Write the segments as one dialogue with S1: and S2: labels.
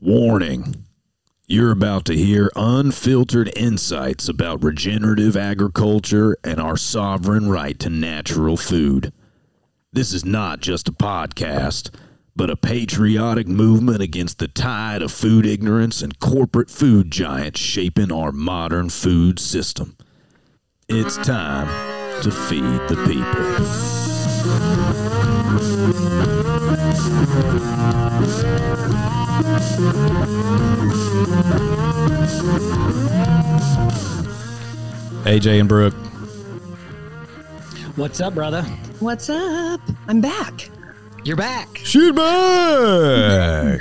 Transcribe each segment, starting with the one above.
S1: Warning. You're about to hear unfiltered insights about regenerative agriculture and our sovereign right to natural food. This is not just a podcast, but a patriotic movement against the tide of food ignorance and corporate food giants shaping our modern food system. It's time to feed the people.
S2: AJ and Brooke.
S3: What's up, brother?
S4: What's up? I'm back.
S3: You're back.
S2: Shoot back.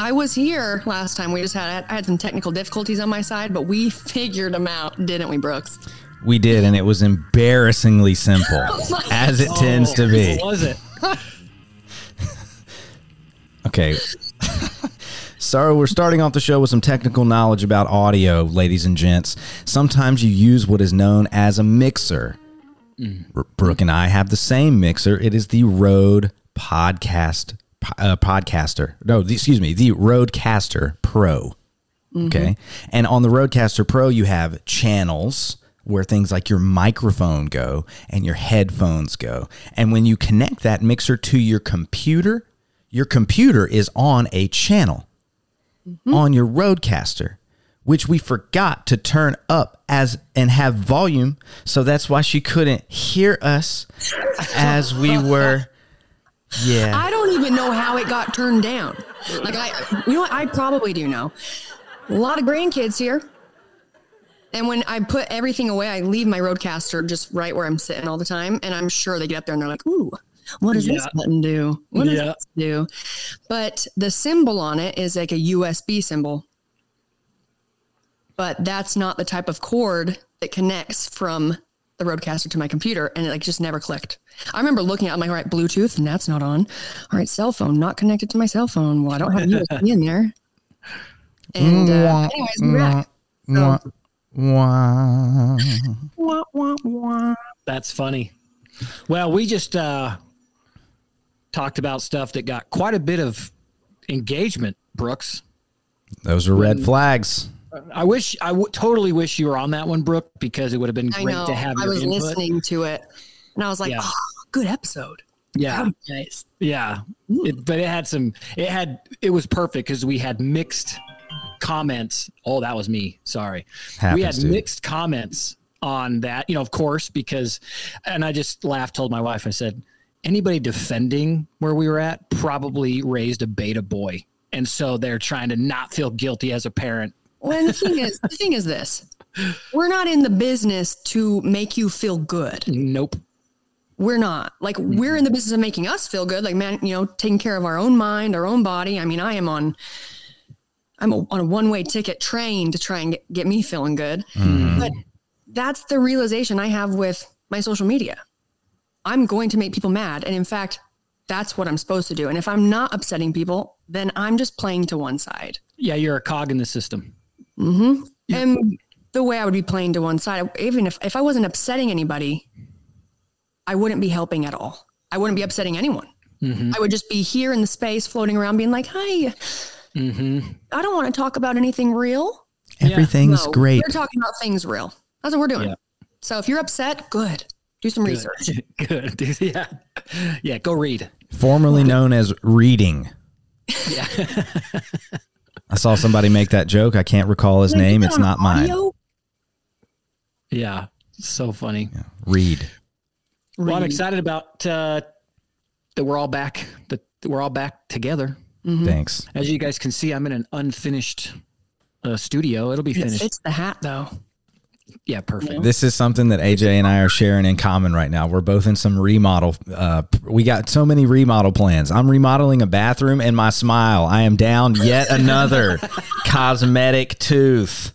S4: I was here last time. We just had I had some technical difficulties on my side, but we figured them out, didn't we, Brooks?
S2: We did, and it was embarrassingly simple, oh as it tends oh, to be.
S3: What was it?
S2: Okay. So we're starting off the show with some technical knowledge about audio, ladies and gents. Sometimes you use what is known as a mixer. R- Brooke and I have the same mixer. It is the Rode Podcast uh, Podcaster. No, the, excuse me, the Rodecaster Pro. Okay, and on the Rodecaster Pro, you have channels where things like your microphone go and your headphones go. And when you connect that mixer to your computer, your computer is on a channel mm-hmm. on your Rodecaster, which we forgot to turn up as and have volume. So that's why she couldn't hear us as we were. Yeah.
S4: I don't even know how it got turned down. Like I, you know what? I probably do know. A lot of grandkids here. And when I put everything away, I leave my Rodecaster just right where I'm sitting all the time. And I'm sure they get up there and they're like, ooh, what does this button do? What does
S3: Yeah.
S4: this do? But the symbol on it is like a USB symbol. But that's not the type of cord that connects from the Rodecaster to my computer. And it like just never clicked. I remember looking at it, I'm like, all right, Bluetooth, and that's not on. All right, cell phone, not connected to my cell phone. Well, I don't have USB in there. And uh, anyways, we're back. So,
S2: Wow.
S4: wah, wah, wah.
S3: That's funny. Well, we just uh, talked about stuff that got quite a bit of engagement, Brooks.
S2: Those are red flags.
S3: I wish, I w- totally wish you were on that one, Brooke, because it would have been
S4: I
S3: great
S4: know.
S3: to have
S4: I
S3: your
S4: was
S3: input.
S4: listening to it, and I was like,
S3: Yeah.
S4: oh, good episode.
S3: Yeah,
S4: Nice.
S3: yeah. It, but it had some. It had. It was perfect because we had mixed comments. Oh, that was me. Sorry. we had
S2: Happens, dude.
S3: mixed comments on that, you know, of course, because, and I just laughed, told my wife, I said, anybody defending where we were at probably raised a beta boy. And so they're trying to not feel guilty as a parent.
S4: Well, and the thing is, the thing is this: we're not in the business to make you feel good.
S3: Nope.
S4: We're not. Like we're in the business of making us feel good. Like man, you know, taking care of our own mind, our own body. I mean, I am on. I'm a, on a one-way ticket train to try and get, get me feeling good. Mm-hmm. But that's the realization I have with my social media. I'm going to make people mad, and in fact, that's what I'm supposed to do. And if I'm not upsetting people, then I'm just playing to one side.
S3: Yeah, you're a cog in the system.
S4: hmm And the way I would be playing to one side, even if, if I wasn't upsetting anybody, I wouldn't be helping at all. I wouldn't be upsetting anyone.
S3: Mm-hmm.
S4: I would just be here in the space floating around being like, hi,
S3: Mm-hmm.
S4: I don't want to talk about anything real.
S2: Everything's
S4: No,
S2: great.
S4: We're talking about things real. That's what we're doing.
S3: Yeah.
S4: So if you're upset, good. Do some research.
S3: Good. Good. Yeah. Yeah. Go read.
S2: Formerly known as reading.
S3: Yeah.
S2: I saw somebody make that joke. I can't recall his
S4: Like,
S2: name. It's
S4: that on
S2: not mine.
S3: yeah. So funny.
S2: Read.
S3: Well, I'm excited about uh, that we're all back. That we're all back together.
S4: Mhm.
S2: Thanks.
S3: As you guys can see, I'm in an unfinished uh, studio. It'll be
S4: It
S3: finished.
S4: fits the hat though.
S3: Yeah, perfect.
S2: This is something that AJ and I are sharing in common right now. We're both in some remodel. Uh, we got so many remodel plans. I'm remodeling a bathroom and my smile. I am down yet another cosmetic tooth.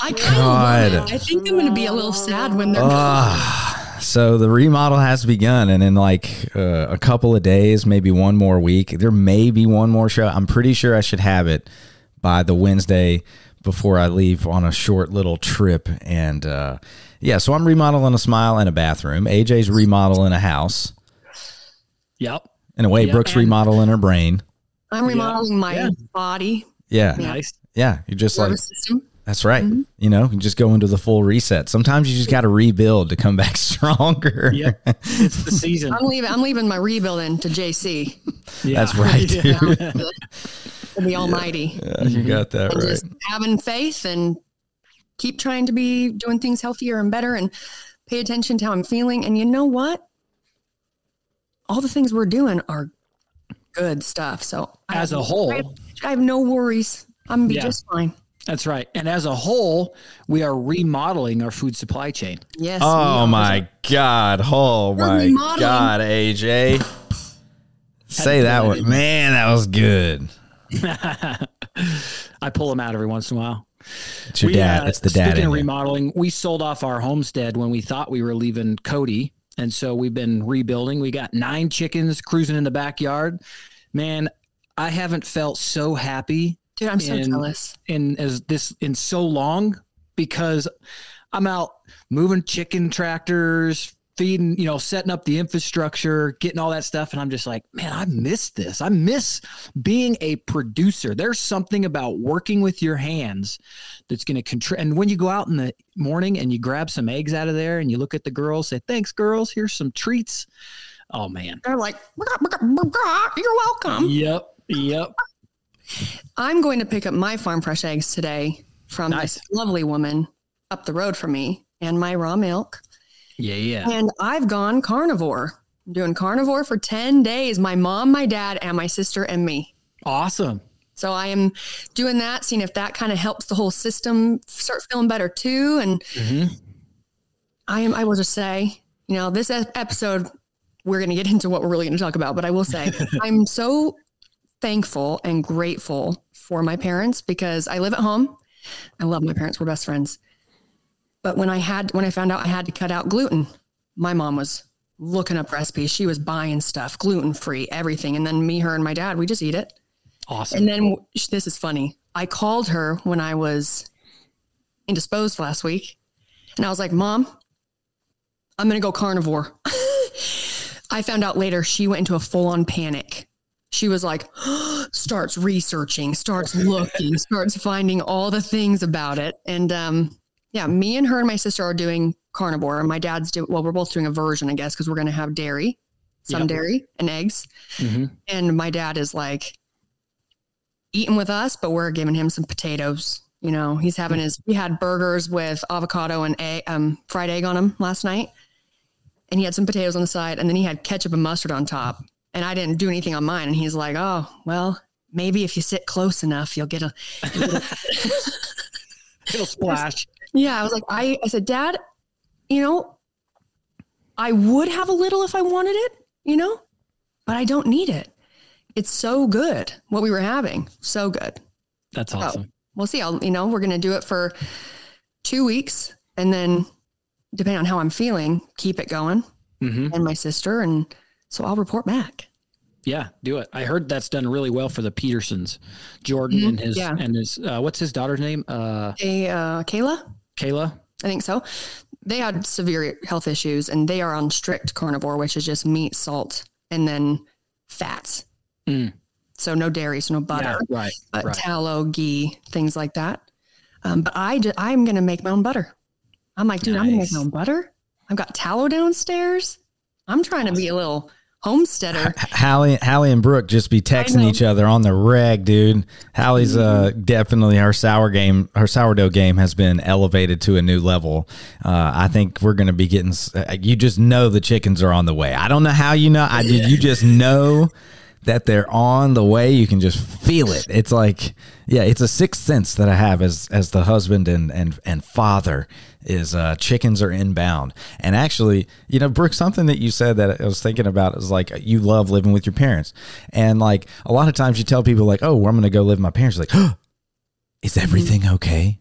S4: I kind of. I think I'm going to be a little sad when they're
S2: Ah, so the remodel has begun, and in like uh, a couple of days, maybe one more week, there may be one more show. I'm pretty sure I should have it by the Wednesday before I leave on a short little trip. And uh, yeah, so I'm remodeling a smile and a bathroom. AJ's remodeling a house.
S3: Yep.
S2: In a way,
S3: Yeah,
S2: Brooke's
S3: and-
S2: remodeling her brain.
S4: I'm remodeling my
S3: Yeah.
S4: body
S2: Yeah.
S4: Yeah.
S3: Nice.
S2: Yeah. You're just like,
S4: system.
S2: that's right.
S4: Mm-hmm.
S2: You know, you just go into the full reset. Sometimes you just got to rebuild to come back stronger.
S3: Yep. It's the season.
S4: I'm leaving. I'm leaving my rebuilding to JC,
S3: Yeah.
S2: That's right, dude.
S4: the, the Almighty,
S2: Yeah, you got that
S4: and
S2: right.
S4: just having faith and keep trying to be doing things healthier and better, and pay attention to how I'm feeling. And you know what? All the things we're doing are good stuff. So
S3: As
S4: have-
S3: a whole,
S4: I have, I have no worries. I'm gonna be
S3: Yeah.
S4: just fine.
S3: That's right. And as a whole, we are remodeling our food supply chain.
S4: Yes.
S2: Oh my God. Oh
S4: We're
S2: my
S4: remodeling.
S2: God, AJ. Say that one. Man, that was good.
S3: I pull them out every once in a while.
S2: It's your
S3: We,
S2: dad.
S3: uh,
S2: it's the dad
S3: Speaking
S2: in
S3: of remodeling, we sold off our homestead when we thought we were leaving Cody. And so we've been rebuilding. We got nine chickens cruising in the backyard. Man, I haven't felt so happy
S4: Dude, I'm so
S3: and-
S4: jealous.
S3: in as this in so long because I'm out moving chicken tractors, feeding, you know, setting up the infrastructure, getting all that stuff. And I'm just like, man, I miss this. I miss being a producer. There's something about working with your hands that's going to control. And when you go out in the morning and you grab some eggs out of there and you look at the girls, say, thanks, girls, here's some treats. Oh, man.
S4: They're like, you're welcome.
S3: Yep. Yep.
S4: I'm going to pick up my farm fresh eggs today from
S3: Nice.
S4: this lovely woman up the road from me and my raw milk.
S3: Yeah. Yeah.
S4: And I've gone carnivore. I'm doing carnivore for 10 days. My mom, my dad, and my sister and me.
S3: Awesome.
S4: So I am doing that, seeing if that kind of helps the whole system start feeling better too. And
S3: Mhm.
S4: I am, I will just say, you know, this episode, we're going to get into what we're really going to talk about, but I will say, I'm so thankful and grateful for my parents because I live at home. I love my parents. We're best friends. But when I had, when I found out I had to cut out gluten, my mom was looking up recipes. She was buying stuff, gluten free, everything. And then me, her, and my dad, we just eat it.
S3: Awesome.
S4: And then this is funny. I called her when I was indisposed last week, and I was like, "Mom, I'm gonna go carnivore." I found out later she went into a full on panic. She was like, starts researching, starts looking, starts finding all the things about it. And um, yeah, me and her and my sister are doing carnivore. And my dad's doing, well, we're both doing a version, I guess, because we're going to have dairy, some
S3: Yep.
S4: dairy and eggs.
S3: Mhm.
S4: And my dad is like eating with us, but we're giving him some potatoes. You know, he's having his, he had burgers with avocado and egg, um, fried egg on them last night. And he had some potatoes on the side, and then he had ketchup and mustard on top. And I didn't do anything on mine. And he's like, oh, well, maybe if you sit close enough, you'll get a,
S3: It'll splash.
S4: Yeah, I was like, I, I said, Dad, you know, I would have a little if I wanted it, you know, but I don't need it. It's so good what we were having. So good.
S3: That's awesome.
S4: We'll see. I'll, you know, we're going to do it for two weeks and then depending on how I'm feeling, keep it going
S3: hmm
S4: and my sister. And so I'll report back.
S3: Yeah, do it. I heard that's done really well for the Petersons, Jordan
S4: Mhm,
S3: and his
S4: yeah.
S3: and his uh, what's his daughter's name? Uh,
S4: Hey, uh, Kayla,
S3: Kayla.
S4: I think so. They had severe health issues and they are on strict carnivore, which is just meat, salt, and then fats.
S3: Mm.
S4: So no dairy, so no butter,
S3: Yeah, right.
S4: but
S3: right.
S4: tallow, ghee, things like that. Um, but I ju- I'm going to make my own butter. I'm like, dude, I'm going to make my own butter. I've got tallow downstairs. I'm trying to be a little homesteader.
S2: Hallie, Hallie and Brooke just be texting each other on the reg, dude. Hallie's uh, definitely her sour game, her sourdough game has been elevated to a new level. Uh, I think we're going to be getting. uh, You just know the chickens are on the way. I don't know how you know. I you just know that they're on the way. You can just feel it. It's like, yeah, it's a sixth sense that I have as as the husband and and and father is uh, chickens are inbound. And actually, you know, Brooke, something that you said that I was thinking about is like you love living with your parents, and like a lot of times you tell people like, oh, well, I'm going to go live with my parents. Like, oh, is everything okay?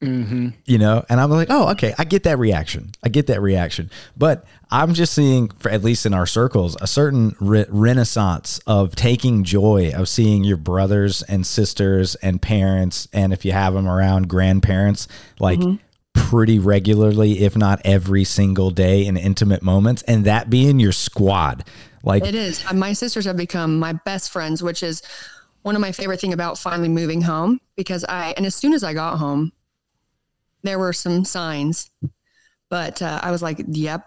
S3: Mm-hmm.
S2: you know and i'm like oh okay i get that reaction i get that reaction but i'm just seeing for at least in our circles a certain re- renaissance of taking joy of seeing your brothers and sisters and parents and if you have them around grandparents like pretty regularly if not every single day in intimate moments and that being your squad like
S4: It is. Uh, My sisters have become my best friends, which is one of my favorite thing about finally moving home because I and as soon as I got home, there were some signs, but uh, I was like, "Yep,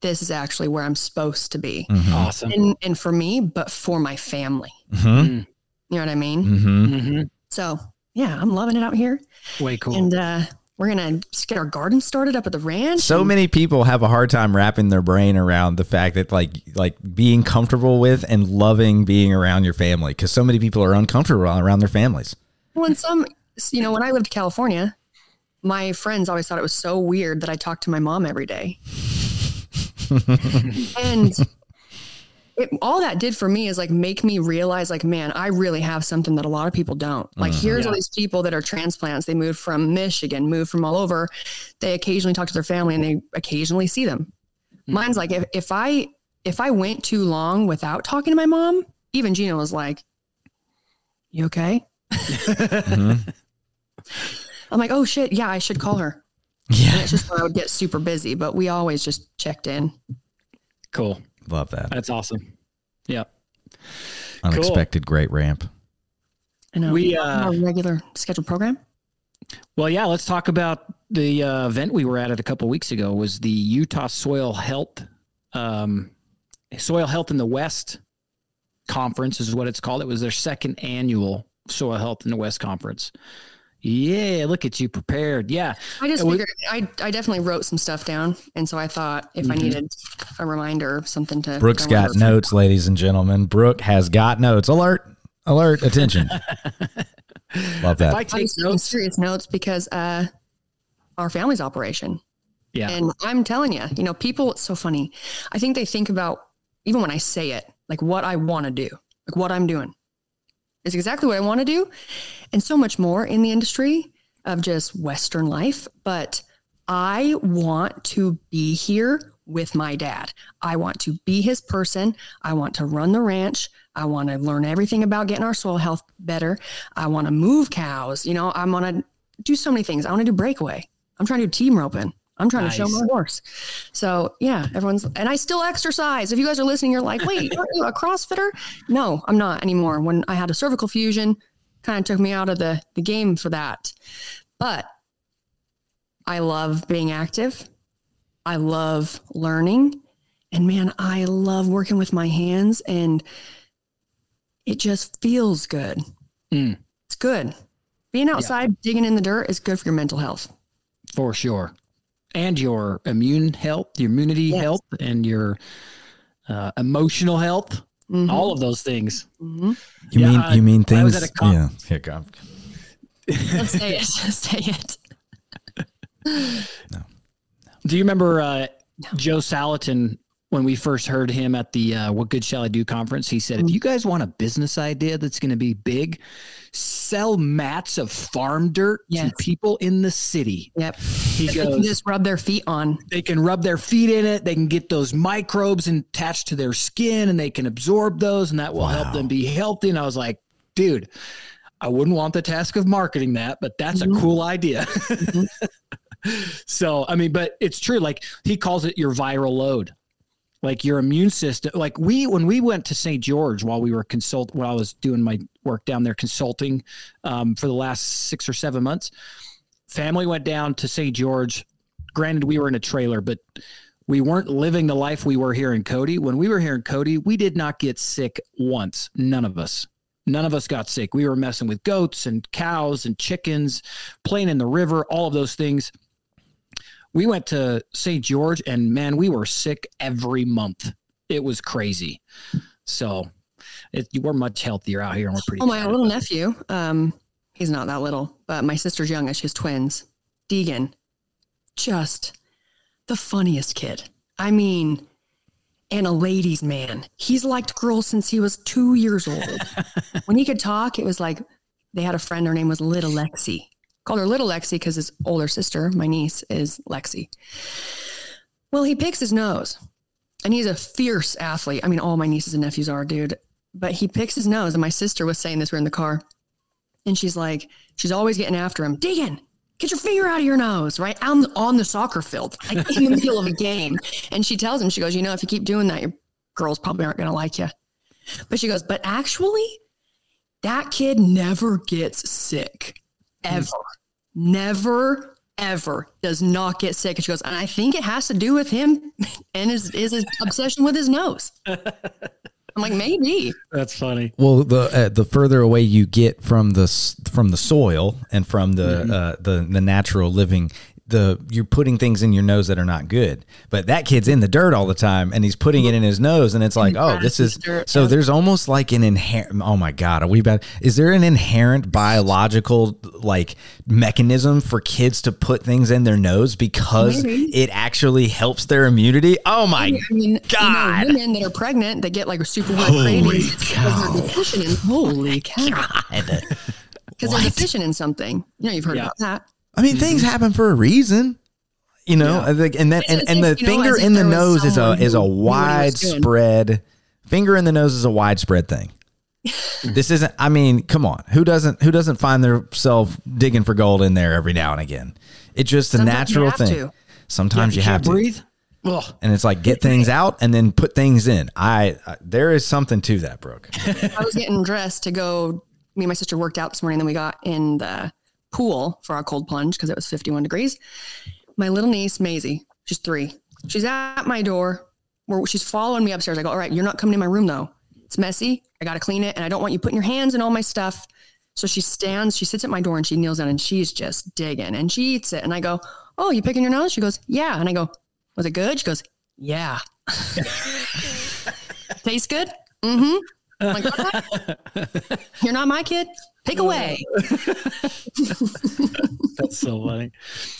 S4: this is actually where I'm supposed to be."
S2: Mhm.
S3: Awesome.
S4: And and for me, but for my family.
S2: Mhm.
S4: You know what I mean?
S2: Mhm.
S3: hmm
S4: So yeah, I'm loving it out here,
S3: Way cool.
S4: and uh, we're gonna get our garden started up at the ranch.
S2: So
S4: and-
S2: many people have a hard time wrapping their brain around the fact that like like being comfortable with and loving being around your family because so many people are uncomfortable around their families.
S4: Well, and some, you know, when I lived in California, my friends always thought it was so weird that I talked to my mom every day. and it, all that did for me is like make me realize, like, man, I really have something that a lot of people don't. Like, here's all these people that are transplants. They moved from Michigan, moved from all over. They occasionally talk to their family and they occasionally see them. Mine's like, if, if I, if I went too long without talking to my mom, even Gina was like, you okay?
S2: Mhm.
S4: I'm like, oh shit, yeah, I should call her. And
S2: Yeah,
S4: it's just when I would get super busy, but we always just checked in.
S3: cool.
S2: Love that
S3: That's awesome. Yeah.
S2: unexpected great ramp.
S4: I know.
S3: We,
S4: our
S3: uh,
S4: regular scheduled program.
S3: Well, yeah, let's talk about the uh, event we were at it a couple weeks ago was the Utah Soil Health um, Soil Health in the West conference is what it's called. It was their second annual Soil Health in the West conference. Yeah, look at you prepared. Yeah.
S4: I just figured I, I definitely wrote some stuff down, and so I thought if I
S3: Mhm.
S4: needed a reminder, or something to
S2: Brooke's
S4: to
S2: got
S4: remember.
S2: notes, ladies and gentlemen. Brooke has got notes. Alert! Alert! Attention! love
S3: If I
S2: that.
S4: I
S3: take
S4: was taking
S3: notes,
S4: serious notes because uh, our family's operation.
S3: yeah,
S4: And I'm telling you, you know, people, it's so funny. I think they think about, even when I say it, like what I want to do, like what I'm doing is exactly what I want to do. And so much more in the industry of just Western life. But I want to be here with my dad. I want to be his person. I want to run the ranch. I want to learn everything about getting our soil health better. I want to move cows. You know, I want to do so many things. I want to do breakaway. I'm trying to do team roping. I'm trying to show my horse. So yeah, everyone's and I still exercise. If you guys are listening, you're like, wait, you a CrossFitter? No, I'm not anymore. When I had a cervical fusion, kind of took me out of the, the game for that. But I love being active. I love learning. And man, I love working with my hands and it just feels good.
S3: Mm.
S4: It's good. Being outside digging in the dirt is good for your mental health.
S3: for sure. And your immune health, your immunity
S4: Yes.
S3: health, and your uh, emotional health,
S4: Mhm.
S3: all of those things.
S4: Mhm.
S2: You
S3: Yeah,
S2: mean
S3: I-
S2: you mean
S3: I was
S2: things?
S3: at a con-
S2: yeah. Here, go.
S4: Let's say it. Say it.
S3: Do you remember uh, Joel Salatin when we first heard him at the uh, What Good Shall I Do conference? He said, if you guys want a business idea that's going to be big, sell mats of farm dirt
S4: Yes.
S3: to people in the city.
S4: Yep.
S3: He
S4: They can
S3: goes,
S4: just rub their feet on.
S3: they can rub their feet in it. They can get those microbes attached to their skin and they can absorb those and that will help them be healthy. And I was like, dude, I wouldn't want the task of marketing that, but that's
S4: Mhm.
S3: a cool idea.
S4: Mhm.
S3: so, I mean, but it's true. Like he calls it your viral load. Like your immune system, like we when we went to St. George while we were consult while I was doing my work down there consulting um, for the last six or seven months, family went down to St. George. Granted, we were in a trailer, but we weren't living the life we were here in Cody. When we were here in Cody, we did not get sick once. None of us. None of us got sick. We were messing with goats and cows and chickens, playing in the river, all of those things. We went to St. George and man, we were sick every month. It was crazy. So it, we're much healthier out here and we're pretty.
S4: Oh, my little nephew. Um, he's not that little, but my sister's youngest. Has twins. Deegan, just the funniest kid. I mean, and a ladies' man. He's liked girls since he was two years old. when he could talk, it was like they had a friend. Her name was Little Lexi. Called her Little Lexi because his older sister, my niece, is Lexi. Well, he picks his nose, and he's a fierce athlete. I mean, all my nieces and nephews are, dude. But he picks his nose, and my sister was saying this. We're in the car, and she's like, she's always getting after him. Deegan, get your finger out of your nose, right? On the, on the soccer field, like in the middle of a game. And she tells him, she goes, you know, if you keep doing that, your girls probably aren't going to like you. But she goes, but actually, That kid never gets sick, ever. Never, ever does not get sick. And she goes, and I think it has to do with him and his, is his obsession with his nose. I'm like, maybe.
S3: That's funny.
S2: Well, the uh, the further away you get from the from the soil and from the uh, the the natural living, the you're putting things in your nose that are not good. But that kid's in the dirt all the time, and he's putting it in his nose, and it's like, oh, this is so. There's almost like an inherent. Oh my god, are we bad? Is there an inherent biological like mechanism for kids to put things in their nose because
S4: Maybe.
S2: it actually helps their immunity? Oh my
S4: I mean,
S2: God.
S4: You know, women that are pregnant that get like a super weird cravings because they're deficient in holy cow.
S2: god.
S4: Because they're deficient in something. You know, you've heard
S3: Yeah.
S4: about that.
S2: I mean, things mm-hmm. happen for a reason. You know, I think, and then and, and the
S4: as if, you know,
S2: finger in the nose is a is a
S4: who knew what he was doing.
S2: widespread finger in the nose is a widespread thing. this isn't. I mean, come on, who doesn't who doesn't find themselves digging for gold in there every now and again? It's just a
S4: Sometimes you
S2: natural
S4: have
S2: thing.
S4: to.
S2: Sometimes you have to,
S3: breathe. Ugh.
S2: and it's like get things out and then put things in. I, I there is something to that, Brooke.
S4: I was getting dressed to go. Me and my sister worked out this morning. Then we got in the pool for our cold plunge because it was 51 degrees. My little niece, Maisie, she's three. She's at my door where she's following me upstairs. I go, All right, you're not coming in my room though. It's messy. I got to clean it. And I don't want you putting your hands in all my stuff. So she stands, she sits at my door and she kneels down and she's just digging and she eats it. And I go, Oh, you picking your nose? She goes, Yeah. And I go, Was it good? She goes, Yeah. Tastes good? Mm hmm. I'm like. You're not my kid. Take away.
S3: That's so funny.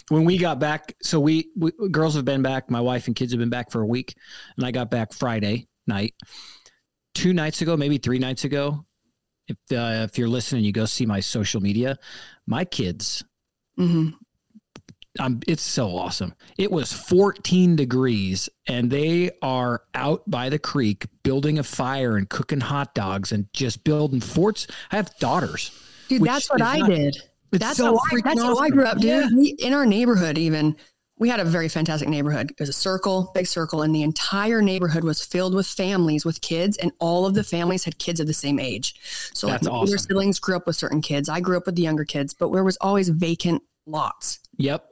S3: When we got back, so we, we girls have been back. My wife and kids have been back for a week, and I got back Friday night. Two nights ago, maybe three nights ago. If uh, if you're listening, you go see my social media. My kids,
S4: hmm
S3: um, it's so awesome. It was 14 degrees, and they are out by the creek building a fire and cooking hot dogs and just building forts. I have daughters.
S4: Dude, that's what I
S3: not-
S4: did. That's
S3: so
S4: how I, that's how I grew up, dude.
S3: Yeah.
S4: In our neighborhood, even we had a very fantastic neighborhood. It was a circle, big circle, and the entire neighborhood was filled with families with kids, and all of the families had kids of the same age. So
S3: That's
S4: like my older siblings grew up with certain kids. I grew up with the younger kids, but there was always vacant lots.
S3: Yep.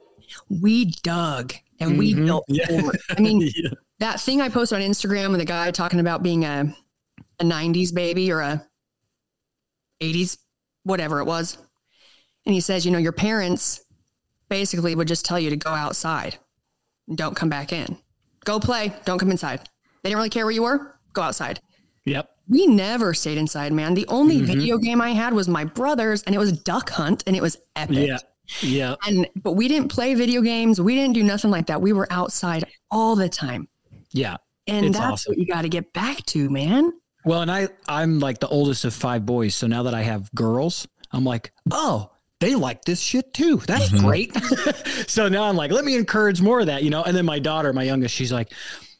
S4: We dug and we
S3: Mhm.
S4: built
S3: Yeah.
S4: I mean,
S3: Yeah.
S4: that thing I posted on Instagram with a guy talking about being a a 90s baby or a 80s whatever it was. And he says, you know, your parents basically would just tell you to go outside. Don't come back in. Go play, don't come inside. They didn't really care where you were. Go outside.
S3: Yep.
S4: We never stayed inside, man. The only
S3: Mhm.
S4: video game I had was my brother's and it was Duck Hunt and it was epic.
S3: Yeah. Yeah.
S4: And but we didn't play video games. We didn't do nothing like that. We were outside all the time.
S3: Yeah.
S4: And
S3: It's
S4: that's
S3: awesome.
S4: what you got to get back to, man.
S3: Well, and I I'm like the oldest of five boys, so now that I have girls, I'm like, oh, they like this shit too. That's
S2: Mhm.
S3: great. so now I'm like, let me encourage more of that, you know. And then my daughter, my youngest, she's like,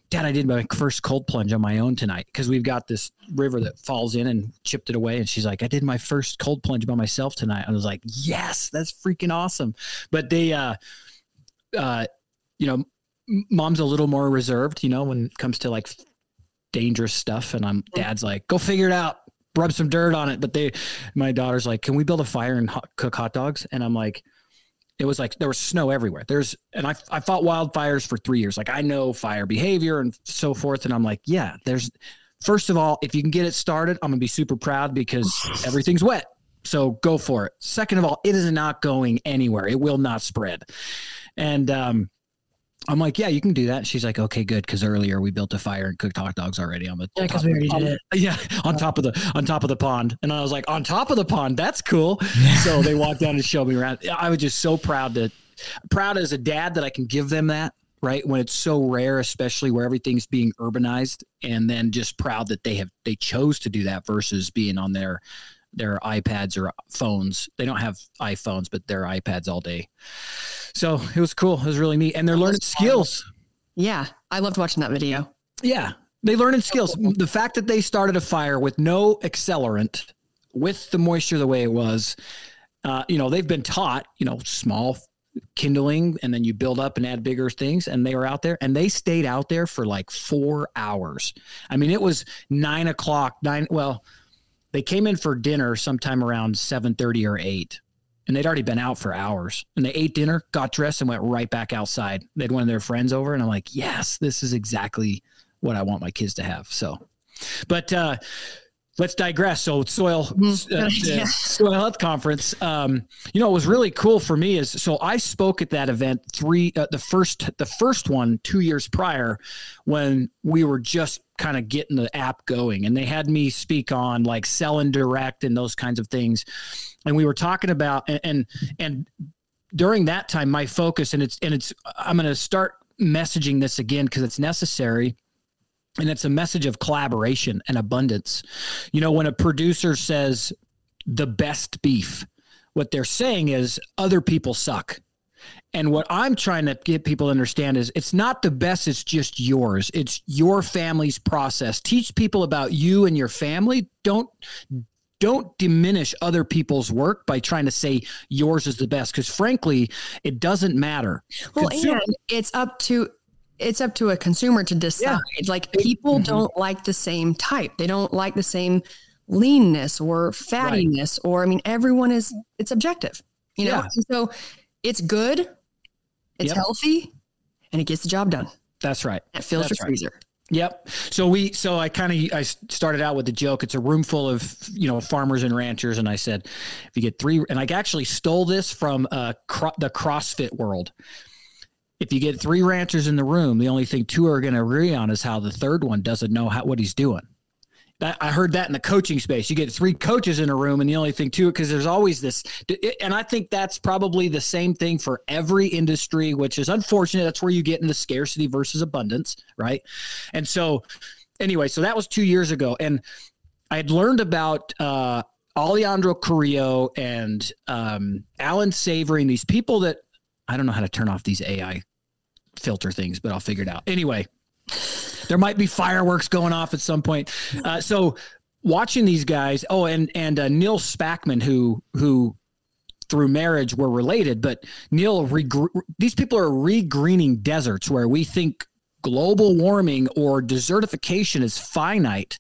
S3: Dad, I did my first cold plunge on my own tonight because we've got this river that falls in and chipped it away. And she's like, I did my first cold plunge by myself tonight. And I was like, yes, that's freaking awesome. But they, uh, uh, you know, mom's a little more reserved, you know, when it comes to like dangerous stuff. And I'm dad's like, go figure it out, rub some dirt on it. But they, my daughter's like, can we build a fire and hot, cook hot dogs? And I'm like, it was like there was snow everywhere. There's, and I, I fought wildfires for three years. Like I know fire behavior and so forth. And I'm like, yeah, there's, first of all, if you can get it started, I'm gonna be super proud because everything's wet. So go for it. Second of all, it is not going anywhere. It will not spread. And um, I'm like, yeah, you can do that. She's like, okay, good, because earlier we built a fire and cooked hot dogs already on the
S4: Yeah, 'cause
S3: top-
S4: we already did it.
S3: Yeah, on top of the on top of the pond. And I was like, on top of the pond, that's cool. So they walked down and showed me around. I was just so proud to proud as a dad that I can give them that. Right when it's so rare, especially where everything's being urbanized, and then just proud that they have they chose to do that versus being on their their iPads or phones. They don't have iPhones, but their iPads all day. So it was cool. It was really neat, and they're learning skills.
S4: Yeah, I loved watching that video.
S3: Yeah, they learning skills. The fact that they started a fire with no accelerant, with the moisture the way it was, uh, you know, they've been taught, you know, small kindling, and then you build up and add bigger things. And they were out there, and they stayed out there for like four hours. I mean, it was nine o'clock. Nine. Well, they came in for dinner sometime around 7:30 or 8 and they'd already been out for hours. And they ate dinner got dressed and went right back outside. They had one of their friends over and i'm like yes this is exactly what i want my kids to have. So but uh let's digress so soil
S4: Mhm.
S3: uh,
S4: Yeah.
S3: soil health conference um you know what was really cool for me is so i spoke at that event three uh, the first the first one two years prior when we were just kind of getting the app going and they had me speak on like selling direct and those kinds of things and we were talking about and and, and during that time my focus and it's and it's i'm going to start messaging this again because it's necessary and it's a message of collaboration and abundance you know when a producer says the best beef what they're saying is other people suck and what I'm trying to get people to understand is it's not the best, it's just yours. It's your family's process. Teach people about you and your family. Don't don't diminish other people's work by trying to say yours is the best because frankly, it doesn't matter.
S4: Well, and it's up to it's up to a consumer to decide. Like people
S3: Mhm.
S4: don't like the same type. They don't like the same leanness or fattiness or I mean everyone is it's objective. You know?
S3: Yeah.
S4: So it's good, it's
S3: Yep.
S4: healthy, and it gets the job done.
S3: That's right.
S4: It fills
S3: That's
S4: your
S3: right.
S4: freezer.
S3: Yep. So we, so I kind of, I started out with the joke. It's a room full of, you know, farmers and ranchers. And I said, if you get three, and I actually stole this from uh, cro- the CrossFit world. If you get three ranchers in the room, the only thing two are going to agree on is how the third one doesn't know how, what he's doing. That, I heard that in the coaching space. You get three coaches in a room, and the only thing two, because there's always this, and I think that's probably the same thing for every industry, which is unfortunate. That's where you get into scarcity versus abundance, right? And so, anyway, so that was two years ago, and I had learned about uh, Alejandro Carrillo and um, Allan Savory and these people that I don't know how to turn off these AI filter things, but I'll figure it out. Anyway, there might be fireworks going off at some point. Uh, so watching these guys, oh, and and uh, Neil Spackman, who who through marriage were related, but Neil, regr- these people are regreening deserts where we think global warming or desertification is finite,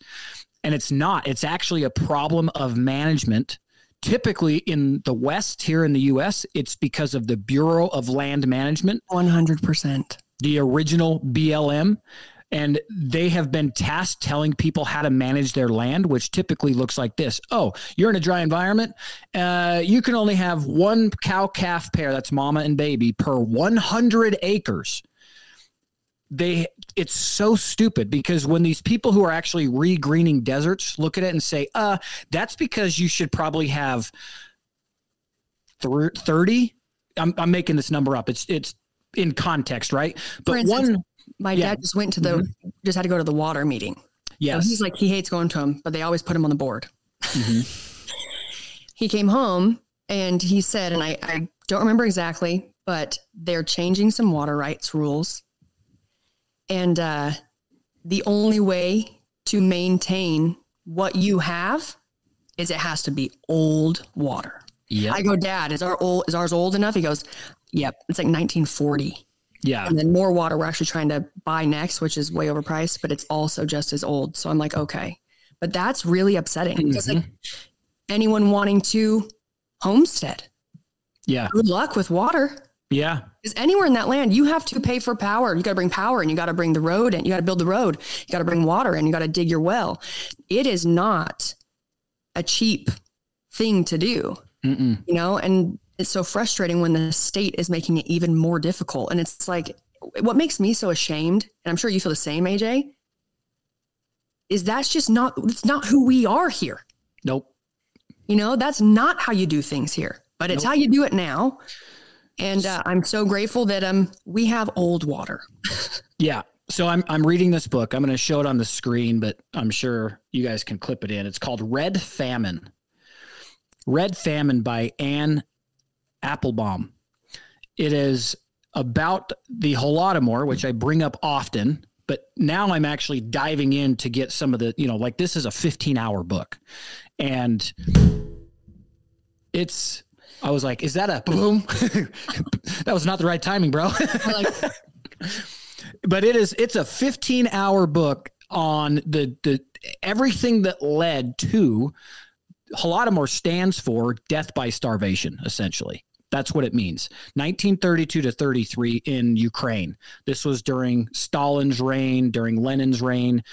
S3: and it's not. It's actually a problem of management. Typically in the West, here in the US, it's because of the Bureau of Land Management
S4: One hundred percent.
S3: the original BLM, and they have been tasked telling people how to manage their land, which typically looks like this. Oh, you're in a dry environment. Uh, you can only have one cow calf pair, that's mama and baby, per 100 acres. They, it's so stupid because when these people who are actually regreening deserts look at it and say, uh, that's because you should probably have thir- 30. I'm, I'm making this number up. It's, it's in context, right? But
S4: instance,
S3: one,
S4: My
S3: Yeah.
S4: dad just went to the just had to go to the water meeting. So he's like he hates going to them, but they always put him on the board.
S3: Mhm.
S4: he came home and he said, and I, I don't remember exactly, but they're changing some water rights rules. And uh, the only way to maintain what you have is it has to be old water.
S3: Yeah.
S4: I go, Dad, is our old is ours old enough? He goes, Yep, it's like 1940.
S3: Yeah.
S4: And then more water we're actually trying to buy next, which is way overpriced, but it's also just as old. So I'm like, okay. But that's really upsetting because like anyone wanting to homestead,
S3: Yeah.
S4: good luck with water.
S3: Yeah.
S4: Because anywhere in that land, you have to pay for power. You got to bring power and you got to bring the road and you got to build the road. You got to bring water and you got to dig your well. It is not a cheap thing to do,
S3: Mm-mm.
S4: you know? And it's so frustrating when the state is making it even more difficult. And it's like, what makes me so ashamed, and I'm sure you feel the same, AJ, is that's just not, it's not who we are here.
S3: Nope.
S4: You know, that's not how you do things here, but it's
S3: Nope.
S4: how you do it now. And uh, I'm so grateful that um we have old water.
S3: Yeah. So I'm I'm reading this book. I'm going to show it on the screen, but I'm sure you guys can clip it in. It's called Red Famine. Red Famine by Anne Applebaum. It is about the Holodomor, which I bring up often, but now I'm actually diving in to get some of the, you know, like this is a 15 hour book. And it's, I was like, is that a boom? that was not the right timing, bro.
S4: Like,
S3: but it is it's a 15 hour book on the the everything that led to Holodomor stands for death by starvation, essentially. That's what it means. 1932 to 33 in Ukraine. This was during Stalin's reign, during Lenin's reign.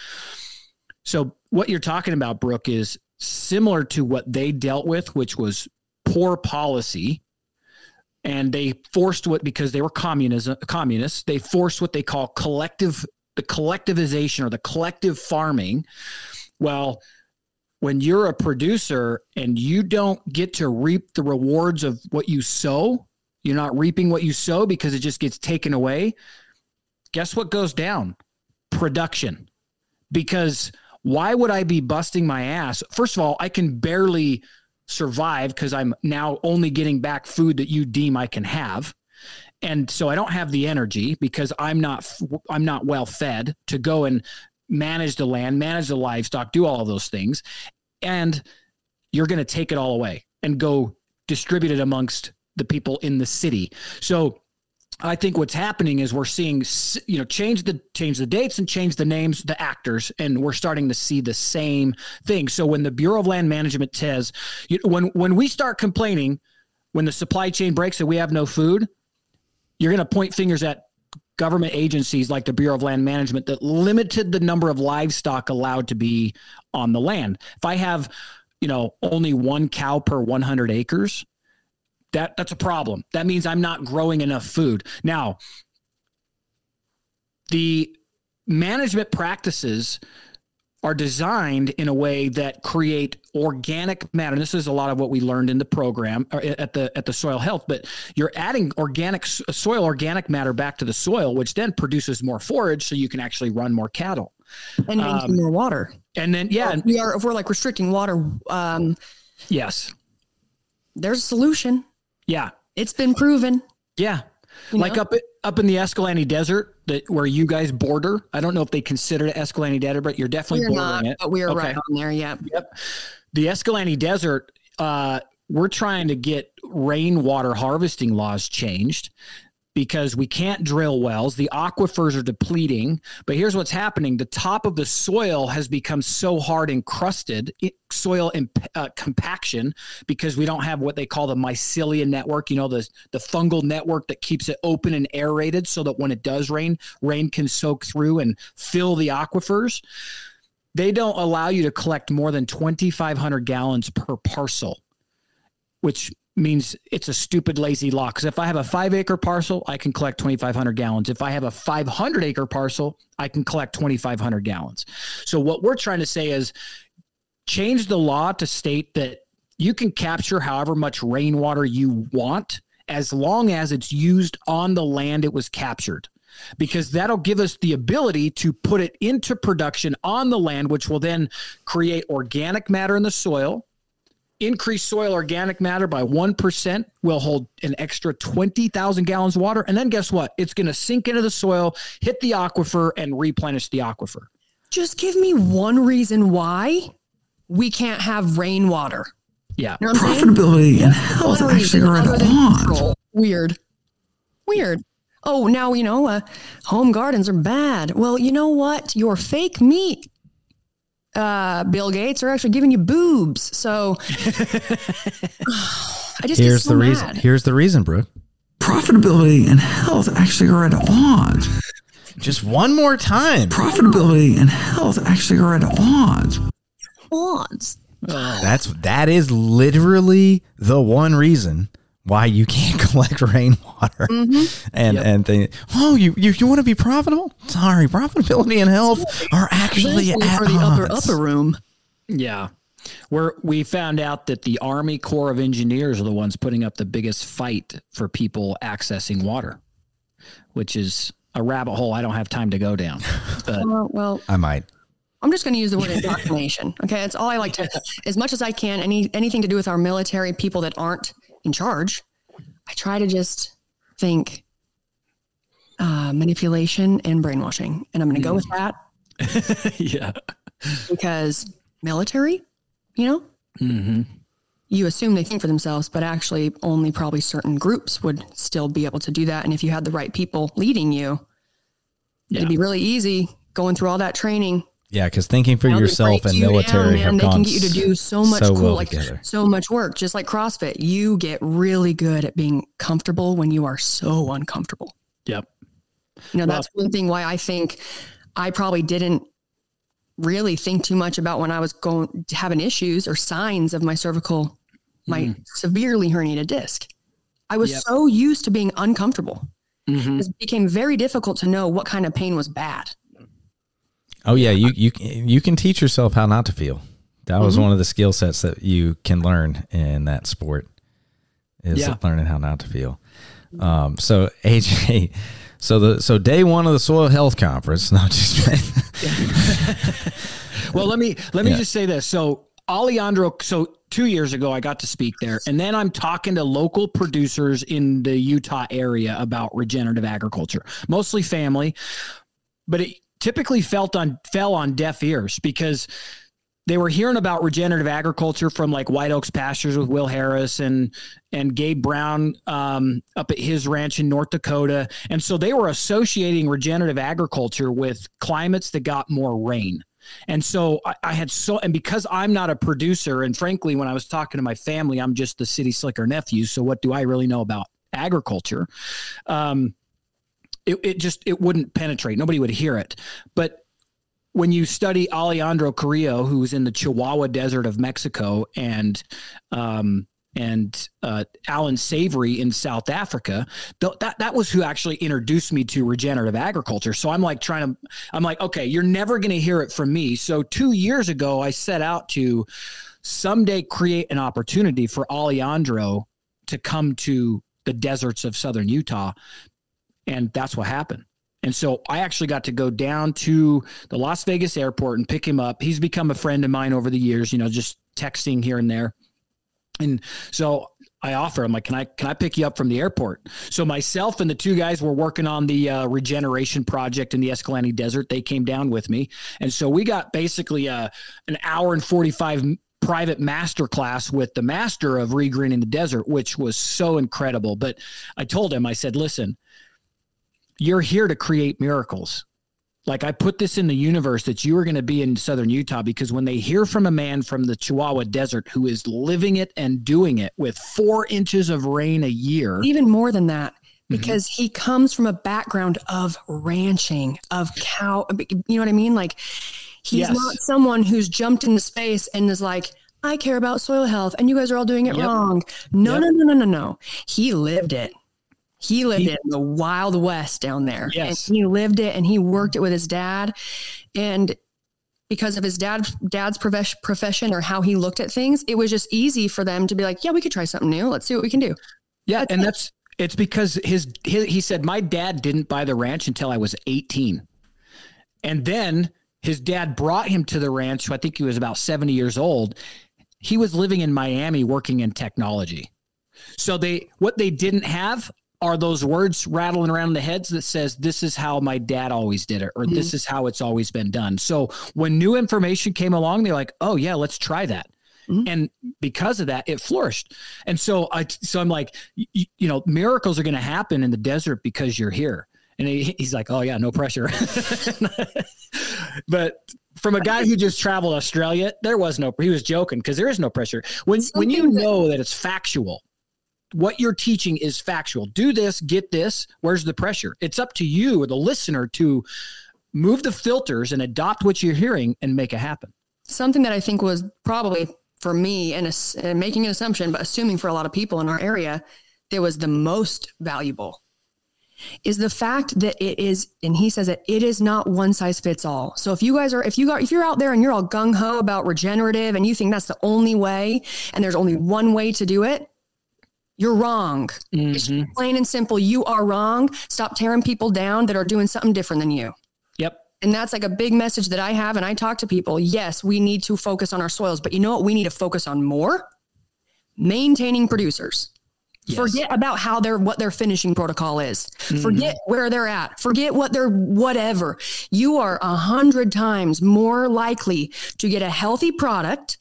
S3: So, what you're talking about, Brooke, is similar to what they dealt with, which was poor policy. And they forced what because they were communism communists, they forced what they call collective the collectivization or the collective farming. Well, when you're a producer and you don't get to reap the rewards of what you sow, you're not reaping what you sow because it just gets taken away. Guess what goes down? Production. Because why would I be busting my ass? First of all, I can barely survive because I'm now only getting back food that you deem I can have. And so I don't have the energy because I'm not I'm not well fed to go and manage the land, manage the livestock, do all of those things. And you're going to take it all away and go distribute it amongst the people in the city. So I think what's happening is we're seeing you know change the change the dates and change the names the actors and we're starting to see the same thing. So when the Bureau of Land Management says you when when we start complaining when the supply chain breaks and we have no food, you're going to point fingers at government agencies like the Bureau of Land Management that limited the number of livestock allowed to be on the land. If I have, you know, only one cow per 100 acres, that that's a problem. That means I'm not growing enough food. Now, the management practices are designed in a way that create organic matter. And this is a lot of what we learned in the program uh, at the at the soil health. But you're adding organic soil organic matter back to the soil, which then produces more forage, so you can actually run more cattle
S4: and um, more water.
S3: And then yeah,
S4: we are if we're like restricting water. Um,
S3: yes,
S4: there's a solution.
S3: Yeah,
S4: it's been proven.
S3: Yeah, you like know? up up in the Escalante Desert, that where you guys border. I don't know if they consider it Escalante Desert, but you're definitely we're bordering not, it.
S4: But we're okay. right on there. Yeah.
S3: Yep. The Escalante Desert. Uh, we're trying to get rainwater harvesting laws changed because we can't drill wells. The aquifers are depleting. But here's what's happening the top of the soil has become so hard encrusted, soil imp- uh, compaction, because we don't have what they call the mycelium network, you know, the, the fungal network that keeps it open and aerated so that when it does rain, rain can soak through and fill the aquifers. They don't allow you to collect more than 2,500 gallons per parcel, which means it's a stupid lazy law because if i have a five acre parcel i can collect 2500 gallons. If i have a 500 acre parcel i can collect 2500 gallons. So what we're trying to say is change the law to state that you can capture however much rainwater you want as long as it's used on the land it was captured. Because that'll give us the ability to put it into production on the land which will then create organic matter in the soil increase soil organic matter by 1% will hold an extra 20,000 gallons of water. And then guess what? It's going to sink into the soil, hit the aquifer, and replenish the aquifer.
S4: Just give me one reason why we can't have rainwater.
S3: Yeah.
S5: You know Profitability and health actually are at odds.
S4: Weird. Weird. Oh, now, you know, uh, home gardens are bad. Well, you know what? Your fake meat uh, Bill Gates are actually giving you boobs. So I just
S2: here's
S4: so
S2: the
S4: mad.
S2: reason. Here's the reason, Brooke.
S5: Profitability and health actually are at odds.
S2: Just one more time.
S5: Profitability and health actually are at odds.
S4: Odds.
S2: That's that is literally the one reason why you can't collect rainwater mm-hmm. and yep. and think, oh, you you, you want to be profitable? Sorry, profitability and health are actually at for the
S4: upper upper room.
S3: Yeah. Where we found out that the Army Corps of Engineers are the ones putting up the biggest fight for people accessing water, which is a rabbit hole I don't have time to go down. But
S4: well, well
S2: I might.
S4: I'm just going to use the word indoctrination. Okay, it's all I like to, as much as I can. Any anything to do with our military people that aren't in charge, I try to just think uh, manipulation and brainwashing. And I'm going to go with that.
S3: yeah.
S4: Because military, you know,
S3: mm-hmm.
S4: you assume they think for themselves, but actually only probably certain groups would still be able to do that. And if you had the right people leading you, yeah. it'd be really easy going through all that training
S2: Yeah, because thinking for
S4: Now,
S2: yourself and
S4: you down,
S2: military
S4: man.
S2: have
S4: they
S2: gone
S4: can get you to do so much
S2: so
S4: cool,
S2: well
S4: like
S2: together.
S4: so much work, just like CrossFit. You get really good at being comfortable when you are so uncomfortable.
S3: Yep.
S4: You know, that's one thing why I think I probably didn't really think too much about when I was going having issues or signs of my cervical, my severely herniated disc. I was
S3: Yep.
S4: so used to being uncomfortable.
S3: Mhm.
S4: It became very difficult to know what kind of pain was bad.
S2: Oh yeah, you you you can teach yourself how not to feel. That was
S3: Mm-hmm.
S2: one of the skill sets that you can learn in that sport is
S3: Yeah.
S2: learning how not to feel. Um, so AJ, so the so day one of the soil health conference. No, just
S3: Well, let me let me
S2: Yeah.
S3: just say this. So Alejandro, so two years ago I got to speak there, and then I'm talking to local producers in the Utah area about regenerative agriculture, mostly family, but it typically felt on fell on deaf ears because they were hearing about regenerative agriculture from like White Oaks Pastures with Will Harris and and Gabe Brown um, up at his ranch in North Dakota, and so they were associating regenerative agriculture with climates that got more rain. And so I, I had so, and because I'm not a producer, and frankly, when I was talking to my family, I'm just the city slicker nephew. So what do I really know about agriculture? Um, it, it just it wouldn't penetrate. Nobody would hear it. But when you study Alejandro Carrillo, who's in the Chihuahua Desert of Mexico, and um, and uh, Allan Savory in South Africa, th- that that was who actually introduced me to regenerative agriculture. So I'm like trying to, I'm like, okay, you're never going to hear it from me. So two years ago, I set out to someday create an opportunity for Alejandro to come to the deserts of southern Utah, and that's what happened. And so I actually got to go down to the Las Vegas airport and pick him up. He's become a friend of mine over the years, you know, just texting here and there. And so I offer him like, can I can I pick you up from the airport? So myself and the two guys were working on the uh, regeneration project in the Escalante Desert. They came down with me, and so we got basically uh, an hour and forty five private master class with the master of regreening the desert, which was so incredible. But I told him, I said, listen, you're here to create miracles. Like I put this in the universe that you are going to be in southern Utah because when they hear from a man from the Chihuahua Desert who is living it and doing it with four inches of rain a year,
S4: Even more than that,
S3: Mm-hmm.
S4: because he comes from a background of ranching, of cow. You know what I mean? Like he's
S3: Yes.
S4: not someone who's jumped into space and is like, I care about soil health and you guys are all doing it
S3: Yep.
S4: wrong. No,
S3: Yep.
S4: no, no, no, no, no. He lived it. He lived
S3: He-
S4: it in the wild west down there.
S3: Yes.
S4: And he lived it and he worked it with his dad. And because of his dad dad's profession or how he looked at things, it was just easy for them to be like, yeah, we could try something new. Let's see what we can do.
S3: Yeah, and that's it's because his, his he said my dad didn't buy the ranch until I was 18. And then his dad brought him to the ranch, I think he was about 70 years old. He was living in Miami working in technology. So they what they didn't have are those words rattling around the heads that says this is how my dad always did it or this is how it's always been done. So when new information came along, they're like, "Oh yeah, let's try that."
S4: Mhm.
S3: And because of that, it flourished. And so I so I'm like, you, you know, miracles are going to happen in the desert because you're here. And he, he's like, "Oh yeah, no pressure." but from a guy who just traveled Australia, there was no. He was joking because there is no pressure. When when you know that it's factual, what you're teaching is factual. Do this, get this. Where's the pressure? It's up to you, the listener, to move the filters and adopt what you're hearing and make it happen.
S4: something that I think was probably for me and, and uh, making an assumption, but assuming for a lot of people in our area, that was the most valuable is the fact that it is, and he says that it is not one size fits all. So if you guys are, if you got, if you're out there and you're all gung ho about regenerative and you think that's the only way and there's only one way to do it, you're wrong.
S3: Mhm.
S4: Plain and simple, you are wrong. Stop tearing people down that are doing something different than you.
S3: Yep.
S4: And that's like a big message that I have. And I talk to people. Yes, we need to focus on our soils, but you know what? We need to focus on more maintaining producers.
S3: Yes.
S4: Forget about how their what their finishing protocol is.
S3: Mm-hmm.
S4: Forget where they're at. Forget what they're whatever. You are a hundred times more likely to get a healthy product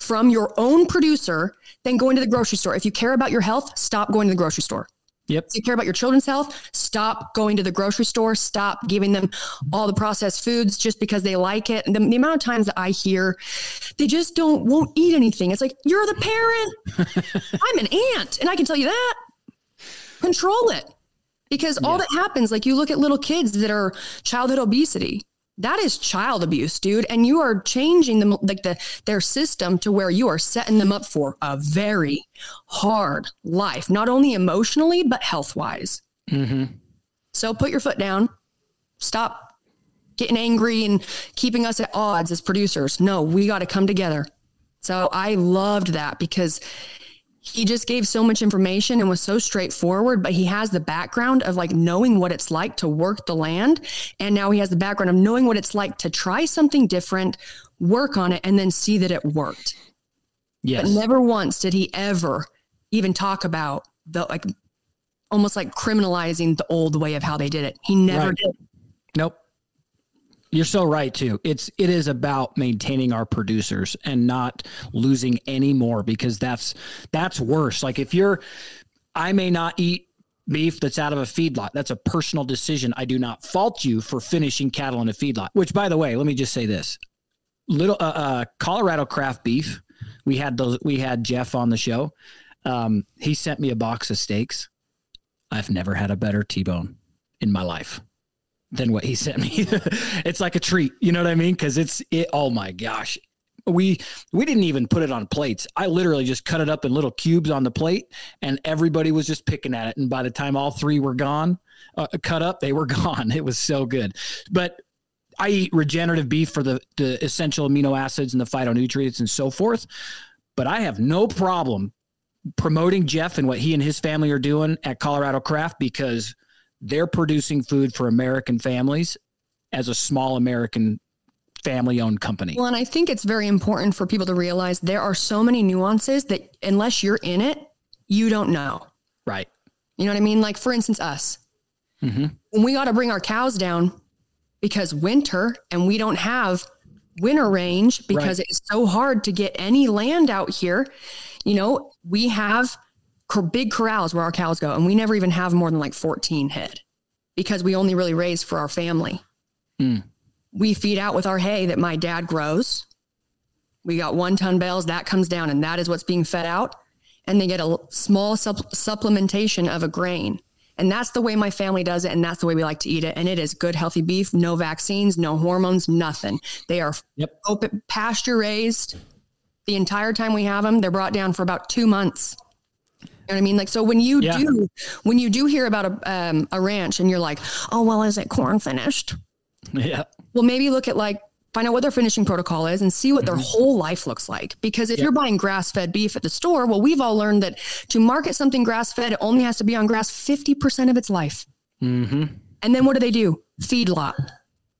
S4: from your own producer than going to the grocery store. If you care about your health, stop going to the grocery store.
S3: Yep.
S4: Take care about your children's health. Stop going to the grocery store. Stop giving them all the processed foods just because they like it. And the, the amount of times that I hear they just don't won't eat anything. It's like you're the parent. I'm an aunt, and I can tell you that. Control it. Because all that happens, like you look at little kids that are childhood obesity. That is child abuse, dude. And you are changing them like the their system to where you are setting them up for a very hard life, not only emotionally, but health wise.
S3: Mm-hmm.
S4: So put your foot down. Stop getting angry and keeping us at odds as producers. No, we got to come together. So I loved that because he just gave so much information and was so straightforward, but he has the background of like knowing what it's like to work the land. And now he has the background of knowing what it's like to try something different, work on it, and then see that it worked.
S3: Yes.
S4: But never once did he ever even talk about the like almost like criminalizing the old way of how they did it. He never
S3: Right.
S4: did.
S3: Nope. You're so right too. It's it is about maintaining our producers and not losing any more because that's that's worse. Like if you're I may not eat beef that's out of a feedlot. That's a personal decision. I do not fault you for finishing cattle in a feedlot. Which by the way, let me just say this. Little uh, uh Colorado craft beef. We had those we had Jeff on the show. Um he sent me a box of steaks. I've never had a better T-bone in my life than what he sent me. it's like a treat, you know what I mean? Because it's it. Oh my gosh, we we didn't even put it on plates. I literally just cut it up in little cubes on the plate, and everybody was just picking at it. And by the time all three were gone, uh, cut up, they were gone. It was so good. But I eat regenerative beef for the the essential amino acids and the phytonutrients and so forth. But I have no problem promoting Jeff and what he and his family are doing at Colorado Craft because they're producing food for American families as a small American family owned company.
S4: Well, and I think it's very important for people to realize there are so many nuances that unless you're in it, you don't know.
S3: right.
S4: You know what I mean? Like for instance, us.
S3: Mhm.
S4: When we got to bring our cows down because winter and we don't have winter range because
S3: Right.
S4: it's so hard to get any land out here. You know, we have big corrals where our cows go, and we never even have more than like 14 head because we only really raise for our family.
S3: Mm.
S4: We feed out with our hay that my dad grows. We got one ton bales that comes down, and that is what's being fed out. And they get a small supp- supplementation of a grain. And that's the way my family does it. And that's the way we like to eat it. And it is good, healthy beef, no vaccines, no hormones, nothing. They are
S3: Yep.
S4: open, pasture raised the entire time we have them. They're brought down for about two months. You know what I mean? Like, so when you
S3: Yeah.
S4: do, when you do hear about a, um, a ranch and you're like, oh, well, is it corn finished?
S3: Yeah.
S4: Well, maybe look at like, find out what their finishing protocol is and see what their whole life looks like. Because if you're buying grass fed beef at the store, well, we've all learned that to market something grass fed, it only has to be on grass 50% of its life.
S3: hmm
S4: And then what do they do? Feedlot.